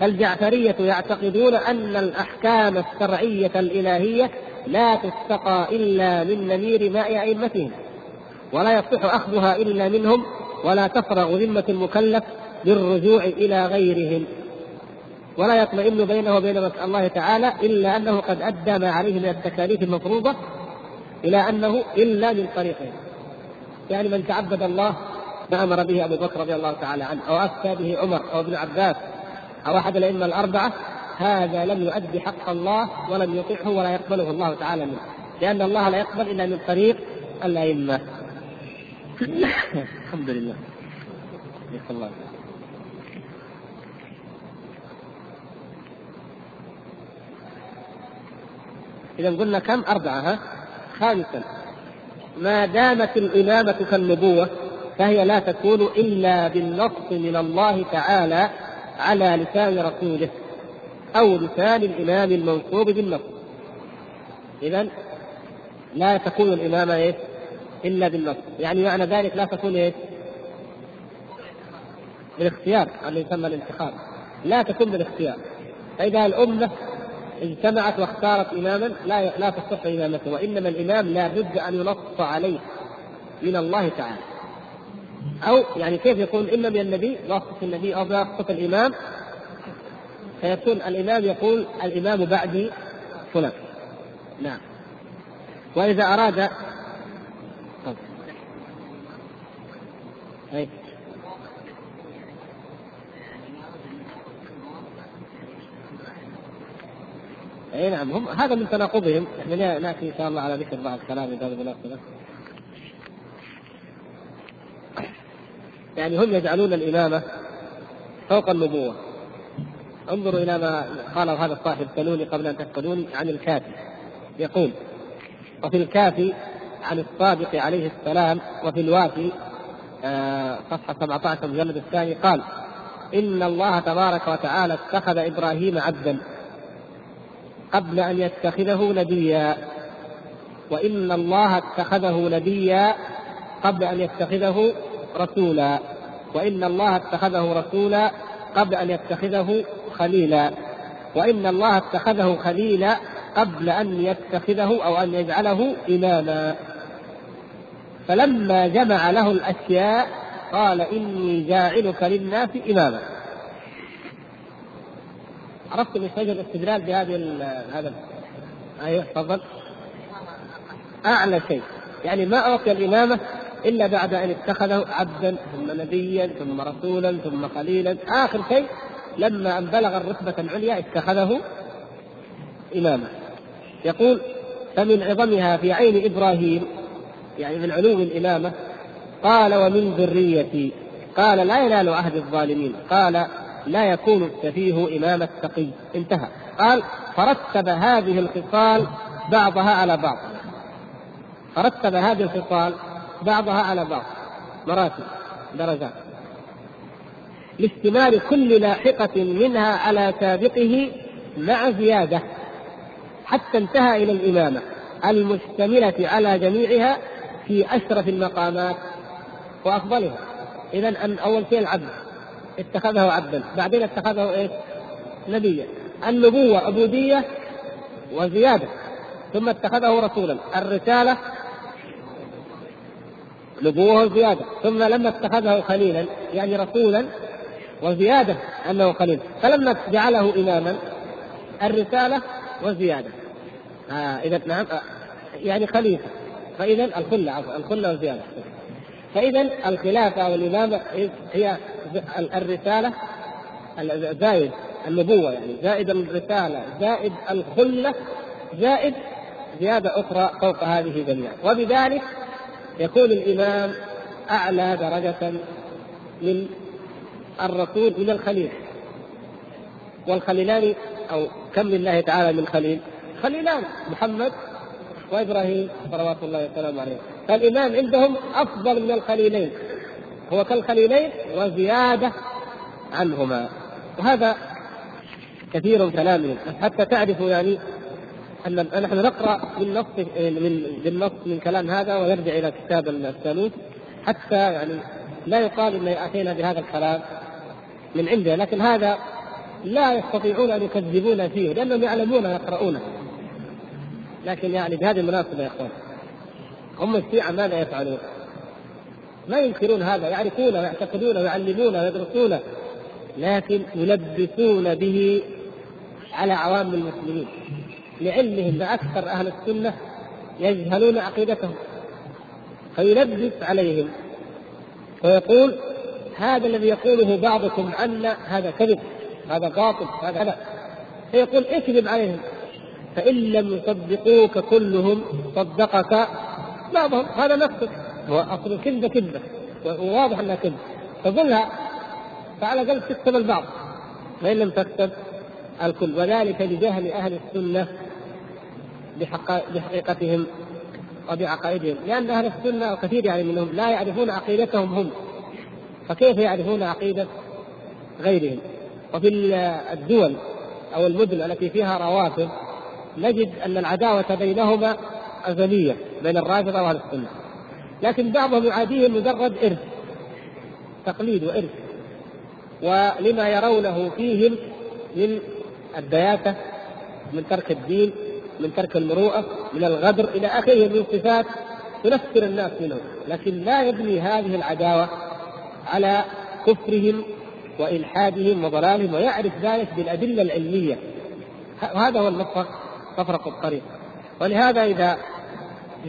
فالجعفرية يعتقدون أن الأحكام الشرعية الإلهية لا تستقى إلا من نمير ماء أئمتهم ولا يصح أخذها إلا منهم ولا تفرغ ذمة المكلف للرجوع إلى غيرهم. ولا يطمئن بينه وبين الله تعالى إلا أنه قد أدى ما عليه من التكاليف المفروضة إلى أنه إلا من طريقه يعني من تعبد الله ما أمر به أبو بكر رضي الله تعالى عنه أو أفتى به عمر أو ابن عباس أو أحد الأئمة الأربعة هذا لم يؤدي حق الله ولم يطيعه ولا يقبله الله تعالى منه. لأن الله لا يقبل إلا من طريق الأئمة. الحمد لله. الله. إذا قلنا كم؟ أربعة ها؟ خامسا ما دامت الإمامة كالنبوة فهي لا تكون إلا بالنص من الله تعالى على لسان رسوله أو لسان الإمام المنصوب بالنص إذا لا تكون الإمامة إيه؟ إلا بالنص يعني معنى ذلك لا تكون إيه؟ بالاختيار اللي يسمى الانتخاب لا تكون بالاختيار فإذا الأمة اجتمعت واختارت إماما لا لا تصح إمامته وإنما الإمام لا بد أن ينص عليه من الله تعالى أو يعني كيف يكون إما من النبي بواسطة النبي أو بواسطة الإمام فيكون الإمام يقول الإمام بعدي فلان نعم وإذا أراد طب. أي. اي نعم هم هذا من تناقضهم. إحنا ناتي إن شاء الله على ذكر بعض كلام إذا بالمناسبه يعني هم يجعلون الإمامة فوق النبوة. انظروا إلى ما قال هذا الصاحب سلوني قبل أن تسالوني عن الكافي. يقول وفي الكافي عن الصادق عليه السلام وفي الوافي آه، صفحة 17 المجلد الثاني قال إن الله تبارك وتعالى اتخذ إبراهيم عبدا قبل أن يتخذه نبيا. وإن الله اتخذه نبيا قبل أن يتخذه رسولا. وإن الله اتخذه رسولا قبل أن يتخذه خليلا. وإن الله اتخذه خليلا قبل أن يتخذه أو أن يجعله إماما. فلما جمع له الأشياء قال إني جاعلك للناس إماما. عرفت من وجه الاستدلال بهذه هذا أيوه تفضل. أعلى شيء. يعني ما أعطي الإمامة إلا بعد أن اتخذه عبدا ثم نبيا ثم رسولا ثم خليلا. آخر شيء لما أن بلغ الرتبة العليا اتخذه اماما. يقول فمن عظمها في عين إبراهيم يعني من علو الإمامة قال ومن ذريتي. قال لا ينال عهد الظالمين. قال لا يكون السفيه إمام التقي. انتهى. قال فرتب هذه الخصال بعضها على بعض. فرتب هذه الخصال بعضها على بعض. مراتب درجات. لاشتمال كل لاحقة منها على سابقه مع زيادة حتى انتهى إلى الإمامة. المشتملة على جميعها في أشرف المقامات وأفضلها. إذا أن أول شيء العدل. اتخذه عبدا. بعدين اتخذه إيش؟ نبيا. النبوة عبودية وزيادة. ثم اتخذه رسولا. الرسالة نبوة وزيادة ثم لما اتخذه خليلا يعني رسولا وزيادة أنه خليل. فلما جعله إماما. الرسالة وزيادة. آه إذا نعم آه يعني خليفة. فإذا الخلة عفوا الخلة وزيادة. فإذا الخلافة والإمامة هي الرسالة زائد النبوة يعني زائد الرسالة زائد الخلة زائد زيادة أخرى فوق هذه جميعا. وبذلك يكون الإمام أعلى درجة من الرسول من الخليل. والخليلان أو كم لله تعالى من خليل؟ خليلان محمد وإبراهيم صلوات الله وسلامه عليه. فالإمام عندهم أفضل من الخليلين. هو كالخليلين وزيادة عنهما. وهذا كثير كلامهم حتى تعرفوا يعني أن نحن نقرأ بالنص من بالنص من كلام هذا ويرجع إلى كتاب الثالوث حتى يعني لا يقال إن أتينا بهذا الكلام من عنده لكن هذا لا يستطيعون أن يكذبون فيه لأنهم يعلمون ويقرؤونه. لكن يعني بهذه المناسبة يا أخوان هم الشيعه ماذا يفعلون؟ ما ينكرون هذا يعرفونه ويعتقدونه ويعلمونه ويدرسونه لكن يلبسون به على عوام المسلمين. لعلمهم بأكثر أهل السنة يجهلون عقيدتهم فيلبس عليهم. ويقول هذا الذي يقوله بعضكم عنا هذا كذب هذا باطل هذا كذا. فيقول اكذب عليهم فإن لم يصدقوك كلهم صدقك بعضهم. هذا نفسك. هو اصل الكذبه كذبه وواضح إنها كذبه فقلها فعلى الاقل تكتب البعض وان لم تكتب الكل. وذلك لجهل أهل السنة بحقيقتهم وبعقائدهم. لأن أهل السنة وكثير يعني منهم لا يعرفون عقيدتهم هم. فكيف يعرفون عقيدة غيرهم؟ وفي الدول أو المدن التي فيها روافض نجد أن العداوة بينهما أزلية بين الرافضة وأهل السنة. لكن بعضهم يعاديه مجرد إرث تقليد وإرث. ولما يرونه فيهم من الدياثة من ترك الدين من ترك المروءة من الغدر إلى آخره من صفات تنفر الناس منهم لكن لا يبني هذه العداوة على كفرهم وإلحادهم وضلالهم ويعرف ذلك بالأدلة العلمية. وهذا هو المفرق مفرق الطريق. ولهذا إذا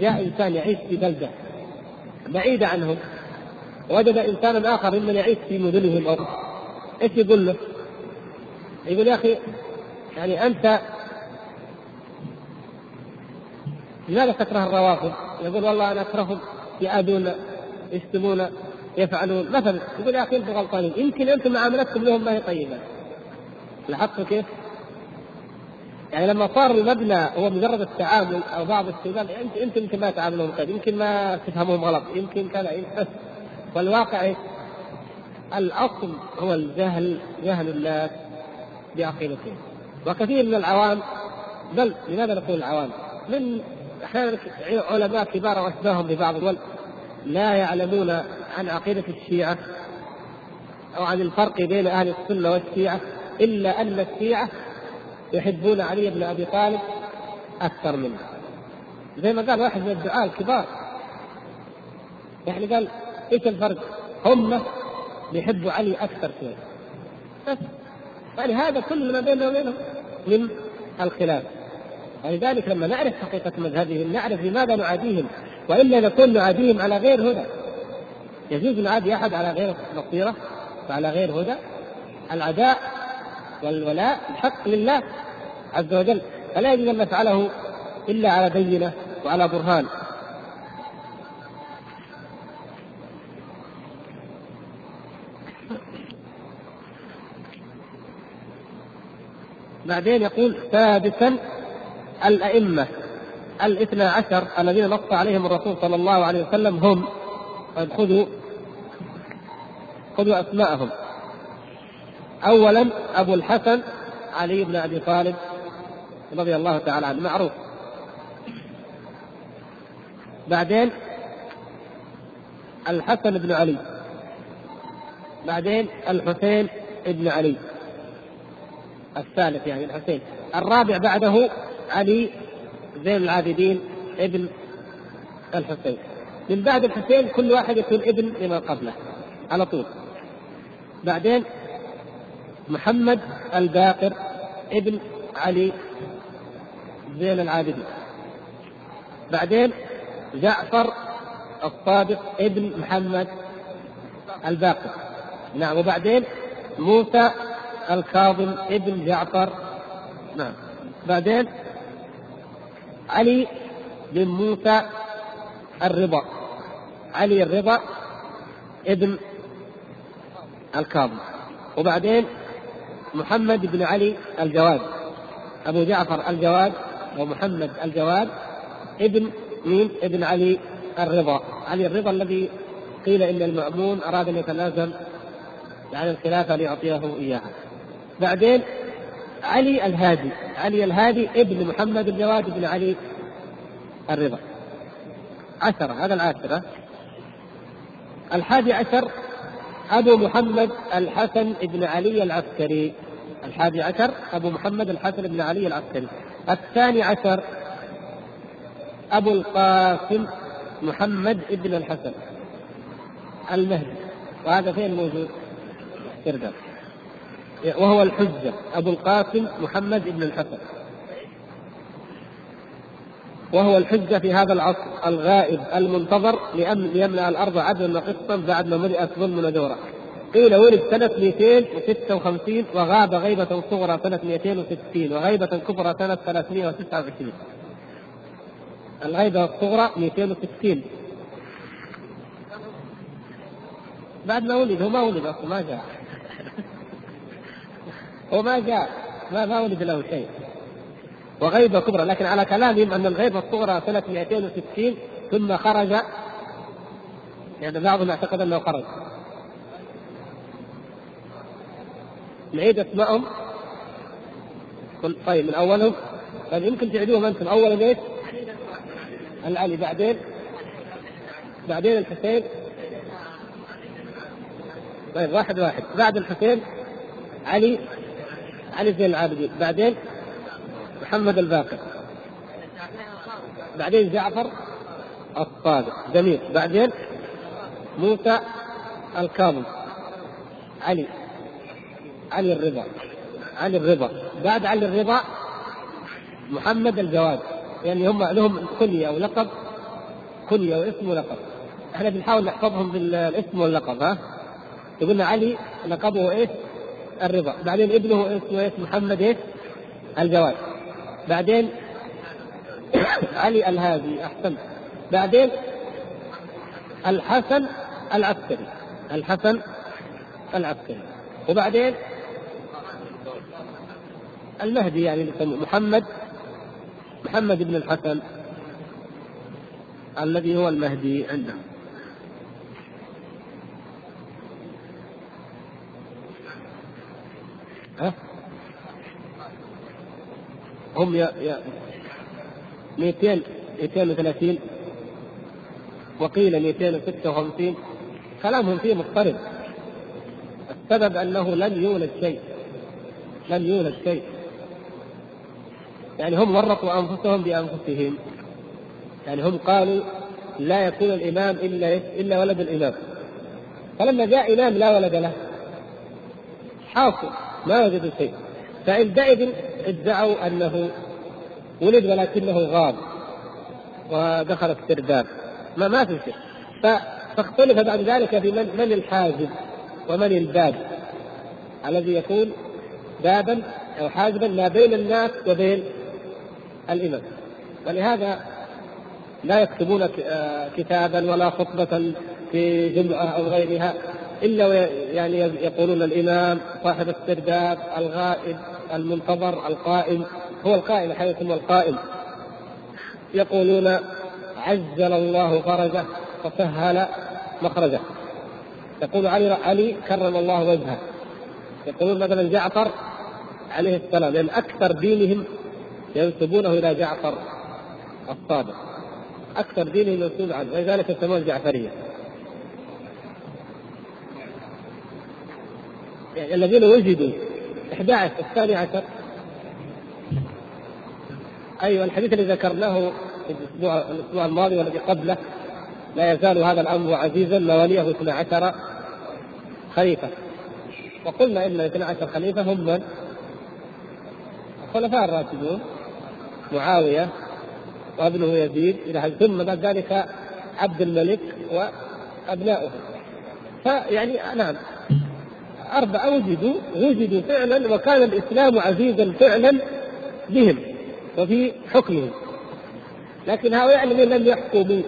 جاء إنسان يعيش في بلدة بعيدة عنهم وجد إنسانا آخر ممن يعيش في مدنهم أو إيش يقول له؟ يقول يا أخي يعني أنت لماذا تكره الروافض؟ يقول والله أنا أكرههم يأذون يشتمون يفعلون مثلا يقول يا أخي أنتم غلطانين يمكن أنتم معاملتكم لهم ما هي طيبة لاحظتوا كيف؟ يعني لما صار المبنى هو مجرد التعامل أو بعض الشباب انت يمكن ما تعاملهم طيب يمكن ما تفهمهم غلط يمكن كذا بس والواقع؟ الأصل هو الجهل جهل الناس بعقيدتهم وكثير من العوام بل لماذا نقول العوام؟ من أحيانا علماء كبار وأشباههم ببعض الدول لا يعلمون عن عقيدة الشيعة أو عن الفرق بين أهل السنة والشيعة إلا أن الشيعة يحبون علي بن أبي طالب أكثر منه. زي ما قال واحد من الدعاة الكبار. يعني قال إيش الفرق؟ هم بيحبوا علي أكثر شوي بس. يعني هذا كل ما بيننا وبينهم من الخلاف. ولذلك لما نعرف حقيقة مذهبهم نعرف لماذا نعاديهم وإلا نكون نعاديهم على غير هدى. يجوز نعادي أحد على غير بصيرة وعلى غير هدى. العداء والولاء الحق لله. عز وجل فلا يجوز أن نفعله إلا على بينة وعلى برهان. بعدين يقول سادسا الأئمة الاثنى عشر الذين نص عليهم الرسول صلى الله عليه وسلم هم طيب خذوا خذوا أسماءهم. أولا أبو الحسن علي بن أبي طالب. رضي الله تعالى عنه. معروف. بعدين الحسن بن علي. بعدين الحسين بن علي. الثالث يعني الحسين. الرابع بعده علي زين العابدين ابن الحسين. من بعد الحسين كل واحد يكون ابن لما قبله. على طول. بعدين محمد الباقر ابن علي زين العابدين. بعدين جعفر الصادق ابن محمد الباقر. نعم وبعدين موسى الكاظم ابن جعفر. نعم. بعدين علي بن موسى الرضا. علي الرضا ابن الكاظم. وبعدين محمد بن علي الجواد. أبو جعفر الجواد ومحمد الجواد ابن مين؟ ابن علي الرضا، علي الرضا الذي قيل إن المأمون أراد أن يتنازل عن الخلافة ليعطيه إياها. بعدين علي الهادي. علي الهادي ابن محمد الجواد بن علي الرضا. عشرة هذا العاشرة الحادي عشر أبو محمد الحسن بن علي العسكري. الحادي عشر أبو محمد الحسن بن علي العسكري. الثاني عشر أبو القاسم محمد بن الحسن المهدي. وهذا فين موجود؟ كرداس وهو الحجة أبو القاسم محمد بن الحسن. وهو الحجة في هذا العصر الغائب المنتظر ليملأ الأرض عدلا وقسطا بعد ما ملئت ظلم ودورا قيل ولد سنة 256 وغاب غيبة صغرى سنة 260 وغيبة كبرى سنة 329 الغيبة الصغرى 260 بعد ما ولد هو ما ولد أصلا ما جاء. هو ما جاء ما ما ولد له شيء. وغيبة كبرى لكن على كلامهم أن الغيبة الصغرى سنة 260 ثم خرج يعني بعضهم اعتقد أنه خرج. نعيد أسمائهم طيب من أولهم. طيب يمكن تعيدوهم أنتم. أولا إيش؟ العلي. بعدين؟ بعدين الحسين. طيب واحد واحد. بعد الحسين علي. علي زين العابدين. بعدين؟ محمد الباقر. بعدين جعفر الصادق. جميل. بعدين؟ موسى الكاظم. علي. علي الرضا علي الرضا. بعد علي الرضا محمد الجواد يعني هم لهم كنية أو لقب كنية واسم ولقب. إحنا بنحاول نحفظهم بالاسم واللقب ها؟ يقولنا علي لقبه إيش؟ الرضا. بعدين ابنه اسمه إيش؟ محمد إيش؟ الجواد. بعدين علي الهادي احسنت بعدين الحسن العسكري الحسن العسكري. وبعدين المهدي يعني محمد محمد بن الحسن الذي هو المهدي عندهم ها؟ هم يا يا 200 230 وقيل 256 كلامهم فيه مضطرب السبب أنه لم يولد شيء لم يولد شيء. يعني هم ورطوا أنفسهم بأنفسهم. يعني هم قالوا لا يكون الإمام إلا إلا ولد الإمام. فلما جاء إمام لا ولد له. حاصل ما وجدوا شيء. فعندئذ ادعوا أنه ولد ولكنه غاب ودخل السرداب. ما ما في شيء. فاختلف بعد ذلك في من, من الحاجب ومن الباب الذي يكون بابا أو حاجبا ما بين الناس وبين الامام ولهذا لا يكتبون كتابا ولا خطبة في جمعة أو غيرها إلا يعني يقولون الإمام صاحب السرداب الغائب المنتظر القائم هو القائم أحيانا يسمى القائم. يقولون عجل الله فرجه وسهل مخرجه. يقول علي علي كرم الله وجهه. يقولون مثلا جعفر عليه السلام لأن أكثر دينهم ينسبونه إلى جعفر الصادق. أكثر دينهم منسوب عنه ولذلك يسمون الجعفرية. يعني الذين وجدوا 11 الثاني عشر. أيوه الحديث الذي ذكرناه في الأسبوع الأسبوع الماضي والذي قبله لا يزال هذا الأمر عزيزا مواليه 12 خليفة. وقلنا إن 12 خليفة هم من؟ الخلفاء الراشدون. معاوية وابنه يزيد إلى ثم بعد ذلك عبد الملك وأبناؤه. فيعني نعم. أربعة وجدوا وجدوا فعلا وكان الإسلام عزيزا فعلا بهم وفي حكمهم. لكن هؤلاء الذين لم يحكموا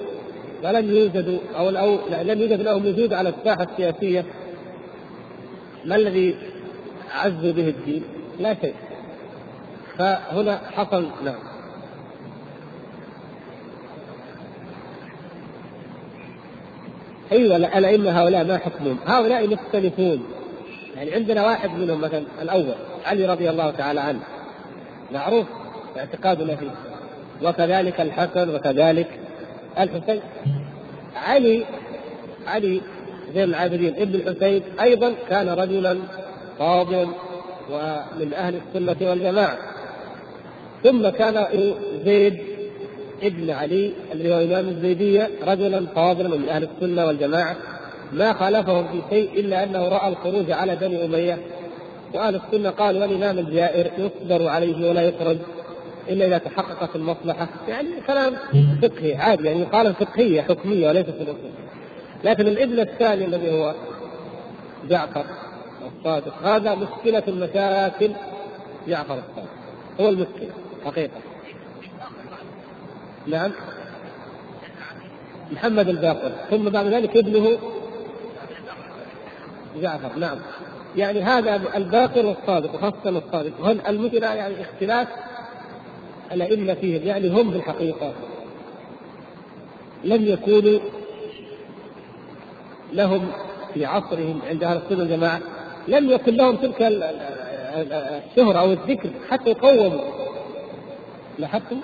ولم يوجدوا أو, أو لم يوجد لهم وجود على الساحة السياسية ما الذي عزوا به الدين؟ لا شيء. فهنا حصل نعم. أيوه الأئمة هؤلاء ما حكمهم. هؤلاء مختلفون. يعني عندنا واحد منهم مثلا الأول علي رضي الله تعالى عنه. معروف اعتقادنا فيه. وكذلك الحسن وكذلك الحسين. علي علي زين العابدين ابن الحسين أيضا كان رجلا فاضلا ومن أهل السنة والجماعة. ثم كان زيد ابن علي اللي هو امام الزيدية رجلا فاضلا من أهل السنة والجماعة ما خالفهم في شيء إلا أنه رأى الخروج على بني أمية. وأهل السنة قالوا والامام الجائر يصبر عليه ولا يخرج إلا إذا تحققت المصلحة. يعني كلام فقهي عادي يعني قال فقهية حكمية وليس في الأصول. لكن الابن الثاني الذي هو جعفر الصادق هذا مشكلة المشاكل. جعفر الصادق هو المشكلة حقيقة. نعم. محمد الباقر. ثم بعد ذلك ابنه جعفر. نعم. يعني هذا الباقر والصادق وخاصة الصادق. هل المثلى يعني اختلاف الأئمة فيهم؟ يعني هم في الحقيقة لم يكونوا لهم في عصرهم عند أهل السنة والجماعة. لم يكن لهم تلك الشهرة أو الذكر حتى يقوموا لاحظتم؟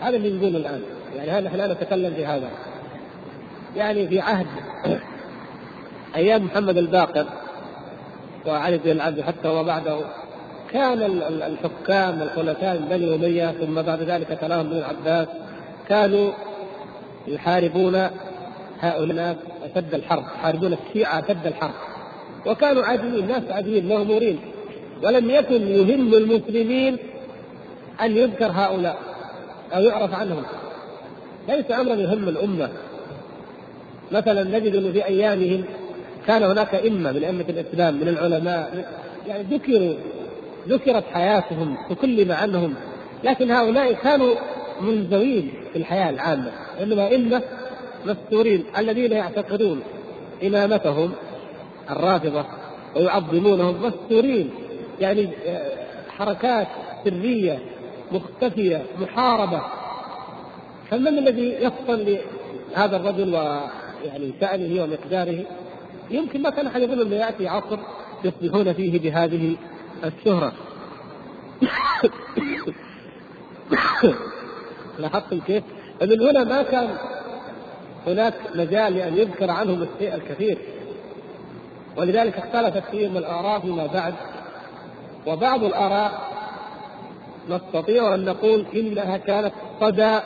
هذا اللي نقوله الآن. يعني هذا إحنا نتكلم في هذا؟ يعني في عهد أيام محمد الباقر وعلي بن العبد حتى وبعده كان الحكام والخلفاء من بني أمية ثم بعد ذلك تلاهم بن العباس كانوا يحاربون هؤلاء أشد الحرب، يحاربون الشيعة أشد الحرب. وكانوا عاديين ناس عاديين مغمورين ولم يكن يهم المسلمين أن يذكر هؤلاء. أو يعرف عنهم. ليس أمرا يهم الأمة. مثلا نجد إنه في أيامهم كان هناك ائمه من أئمة الإسلام من العلماء يعني ذكروا ذكرت حياتهم وكلم عنهم لكن هؤلاء كانوا منزوين في الحياة العامة إنما ائمه مستورين الذين يعتقدون إمامتهم الرافضة ويعظمونهم مستورين يعني آه، حركات سرية مختفية محاربة. فمن الذي يفطن لهذا الرجل ويعني شأنه ومقداره؟ يمكن ما كان أحد يظن أنه يأتي عصر يصبحون فيه بهذه الشهرة. لاحظتم كيف؟ من هنا ما كان هناك مجال لأن يذكر عنهم الشيء الكثير. ولذلك اختلفت فيهم الآراء فيما بعد. وبعض الآراء نستطيع أن نقول إنها كانت صدى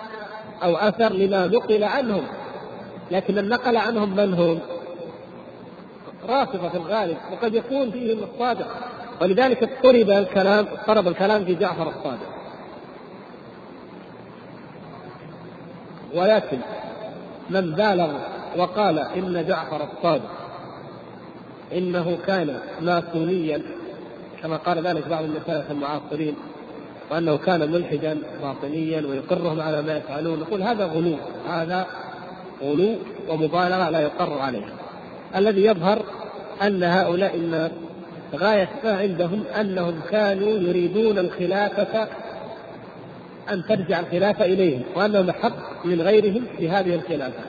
أو أثر لما نقل عنهم لكن النقل عنهم من هم؟ رافضة في الغالب وقد يكون فيهم الصادق ولذلك اضطرب الكلام اضطرب الكلام في جعفر الصادق ولكن من بالغ وقال إن جعفر الصادق إنه كان ماسونيا كما قال ذلك بعض المشايخ المعاصرين وأنه كان ملحدا باطنيا ويقرهم على ما يفعلون. نقول هذا غلو هذا غلو ومبالغة لا يقر عليها. الذي يظهر أن هؤلاء الناس غاية ما عندهم أنهم كانوا يريدون الخلافة أن ترجع الخلافة إليهم وأنهم حق من غيرهم في هذه الخلافة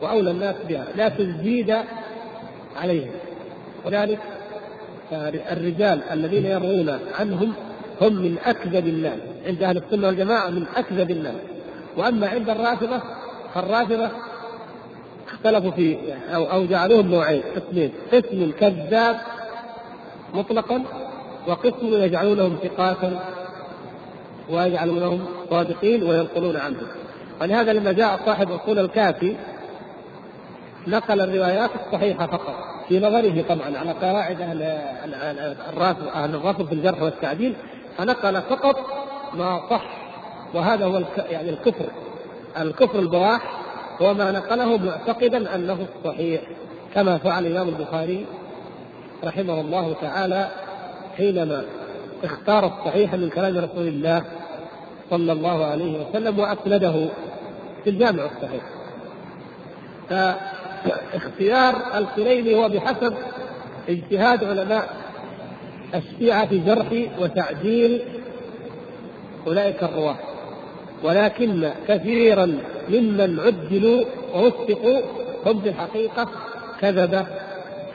وأولى الناس بها. لا تزيد عليهم. وذلك الرجال الذين يروون عنهم هم من أكذب الناس. عند أهل السنة والجماعة من أكذب الناس. وأما عند الرافضة فالرافضة اختلفوا في أو أو جعلوهم نوعين. قسمين. قسم كذاب مطلقا وقسم يجعلونهم ثقاتا ويجعلونهم صادقين وينقلون عنهم ولهذا لما جاء صاحب أصول الكافي نقل الروايات الصحيحة فقط. في نظره طبعا على قواعد أهل الرافض أهل الرفض في الجرح والتعديل فنقل فقط ما صح وهذا هو يعني الكفر الكفر البواح هو ما نقله معتقدا أنه الصحيح كما فعل الإمام البخاري رحمه الله تعالى حينما اختار الصحيح من كلام رسول الله صلى الله عليه وسلم وأسنده في الجامع الصحيح. فاختيار الكليني هو بحسب اجتهاد علماء الشيعة في جرح وتعديل أولئك الرواة ولكن كثيرا ممن عدلوا ووثقوا هم في الحقيقة كذبة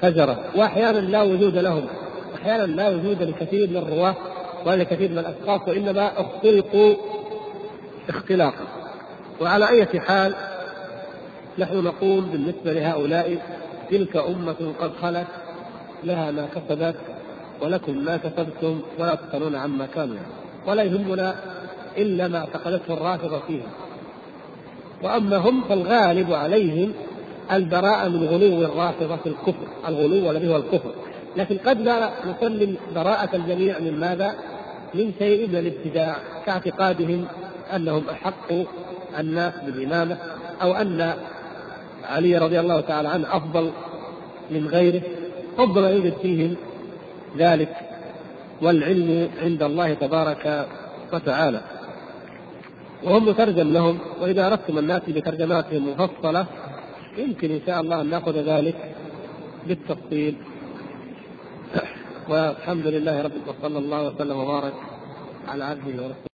فجرة. واحيانا لا وجود لهم. أحيانا لا وجود لكثير من الرواه ولا لكثير من الأشخاص وإنما اختلقوا اختلاقا. وعلى اية حال نحن نقول بالنسبة لهؤلاء تلك أمة قد خلت لها ما كسبت ولكم ما كسبتم ولا تسألون عما كانوا ولا يهمنا إلا ما اعتقدته الرافضة فيها. وأما هم فالغالب عليهم البراءة من غلو الرافضة في الكفر، الغلو الذي هو الكفر، لكن قد لا نسلم براءة الجميع من ماذا؟ من شيء من الابتداع كاعتقادهم أنهم أحق الناس بالإمامة أو أن علي رضي الله تعالى عنه أفضل من غيره. ربما يوجد فيهم ذلك والعلم عند الله تبارك وتعالى. وهم مترجم لهم وإذا أردتم أن نأتي بترجماتهم مفصلة يمكن إن شاء الله أن نأخذ ذلك بالتفصيل. والحمد لله رب وصلى الله وسلم وبارك على عبده ورسوله.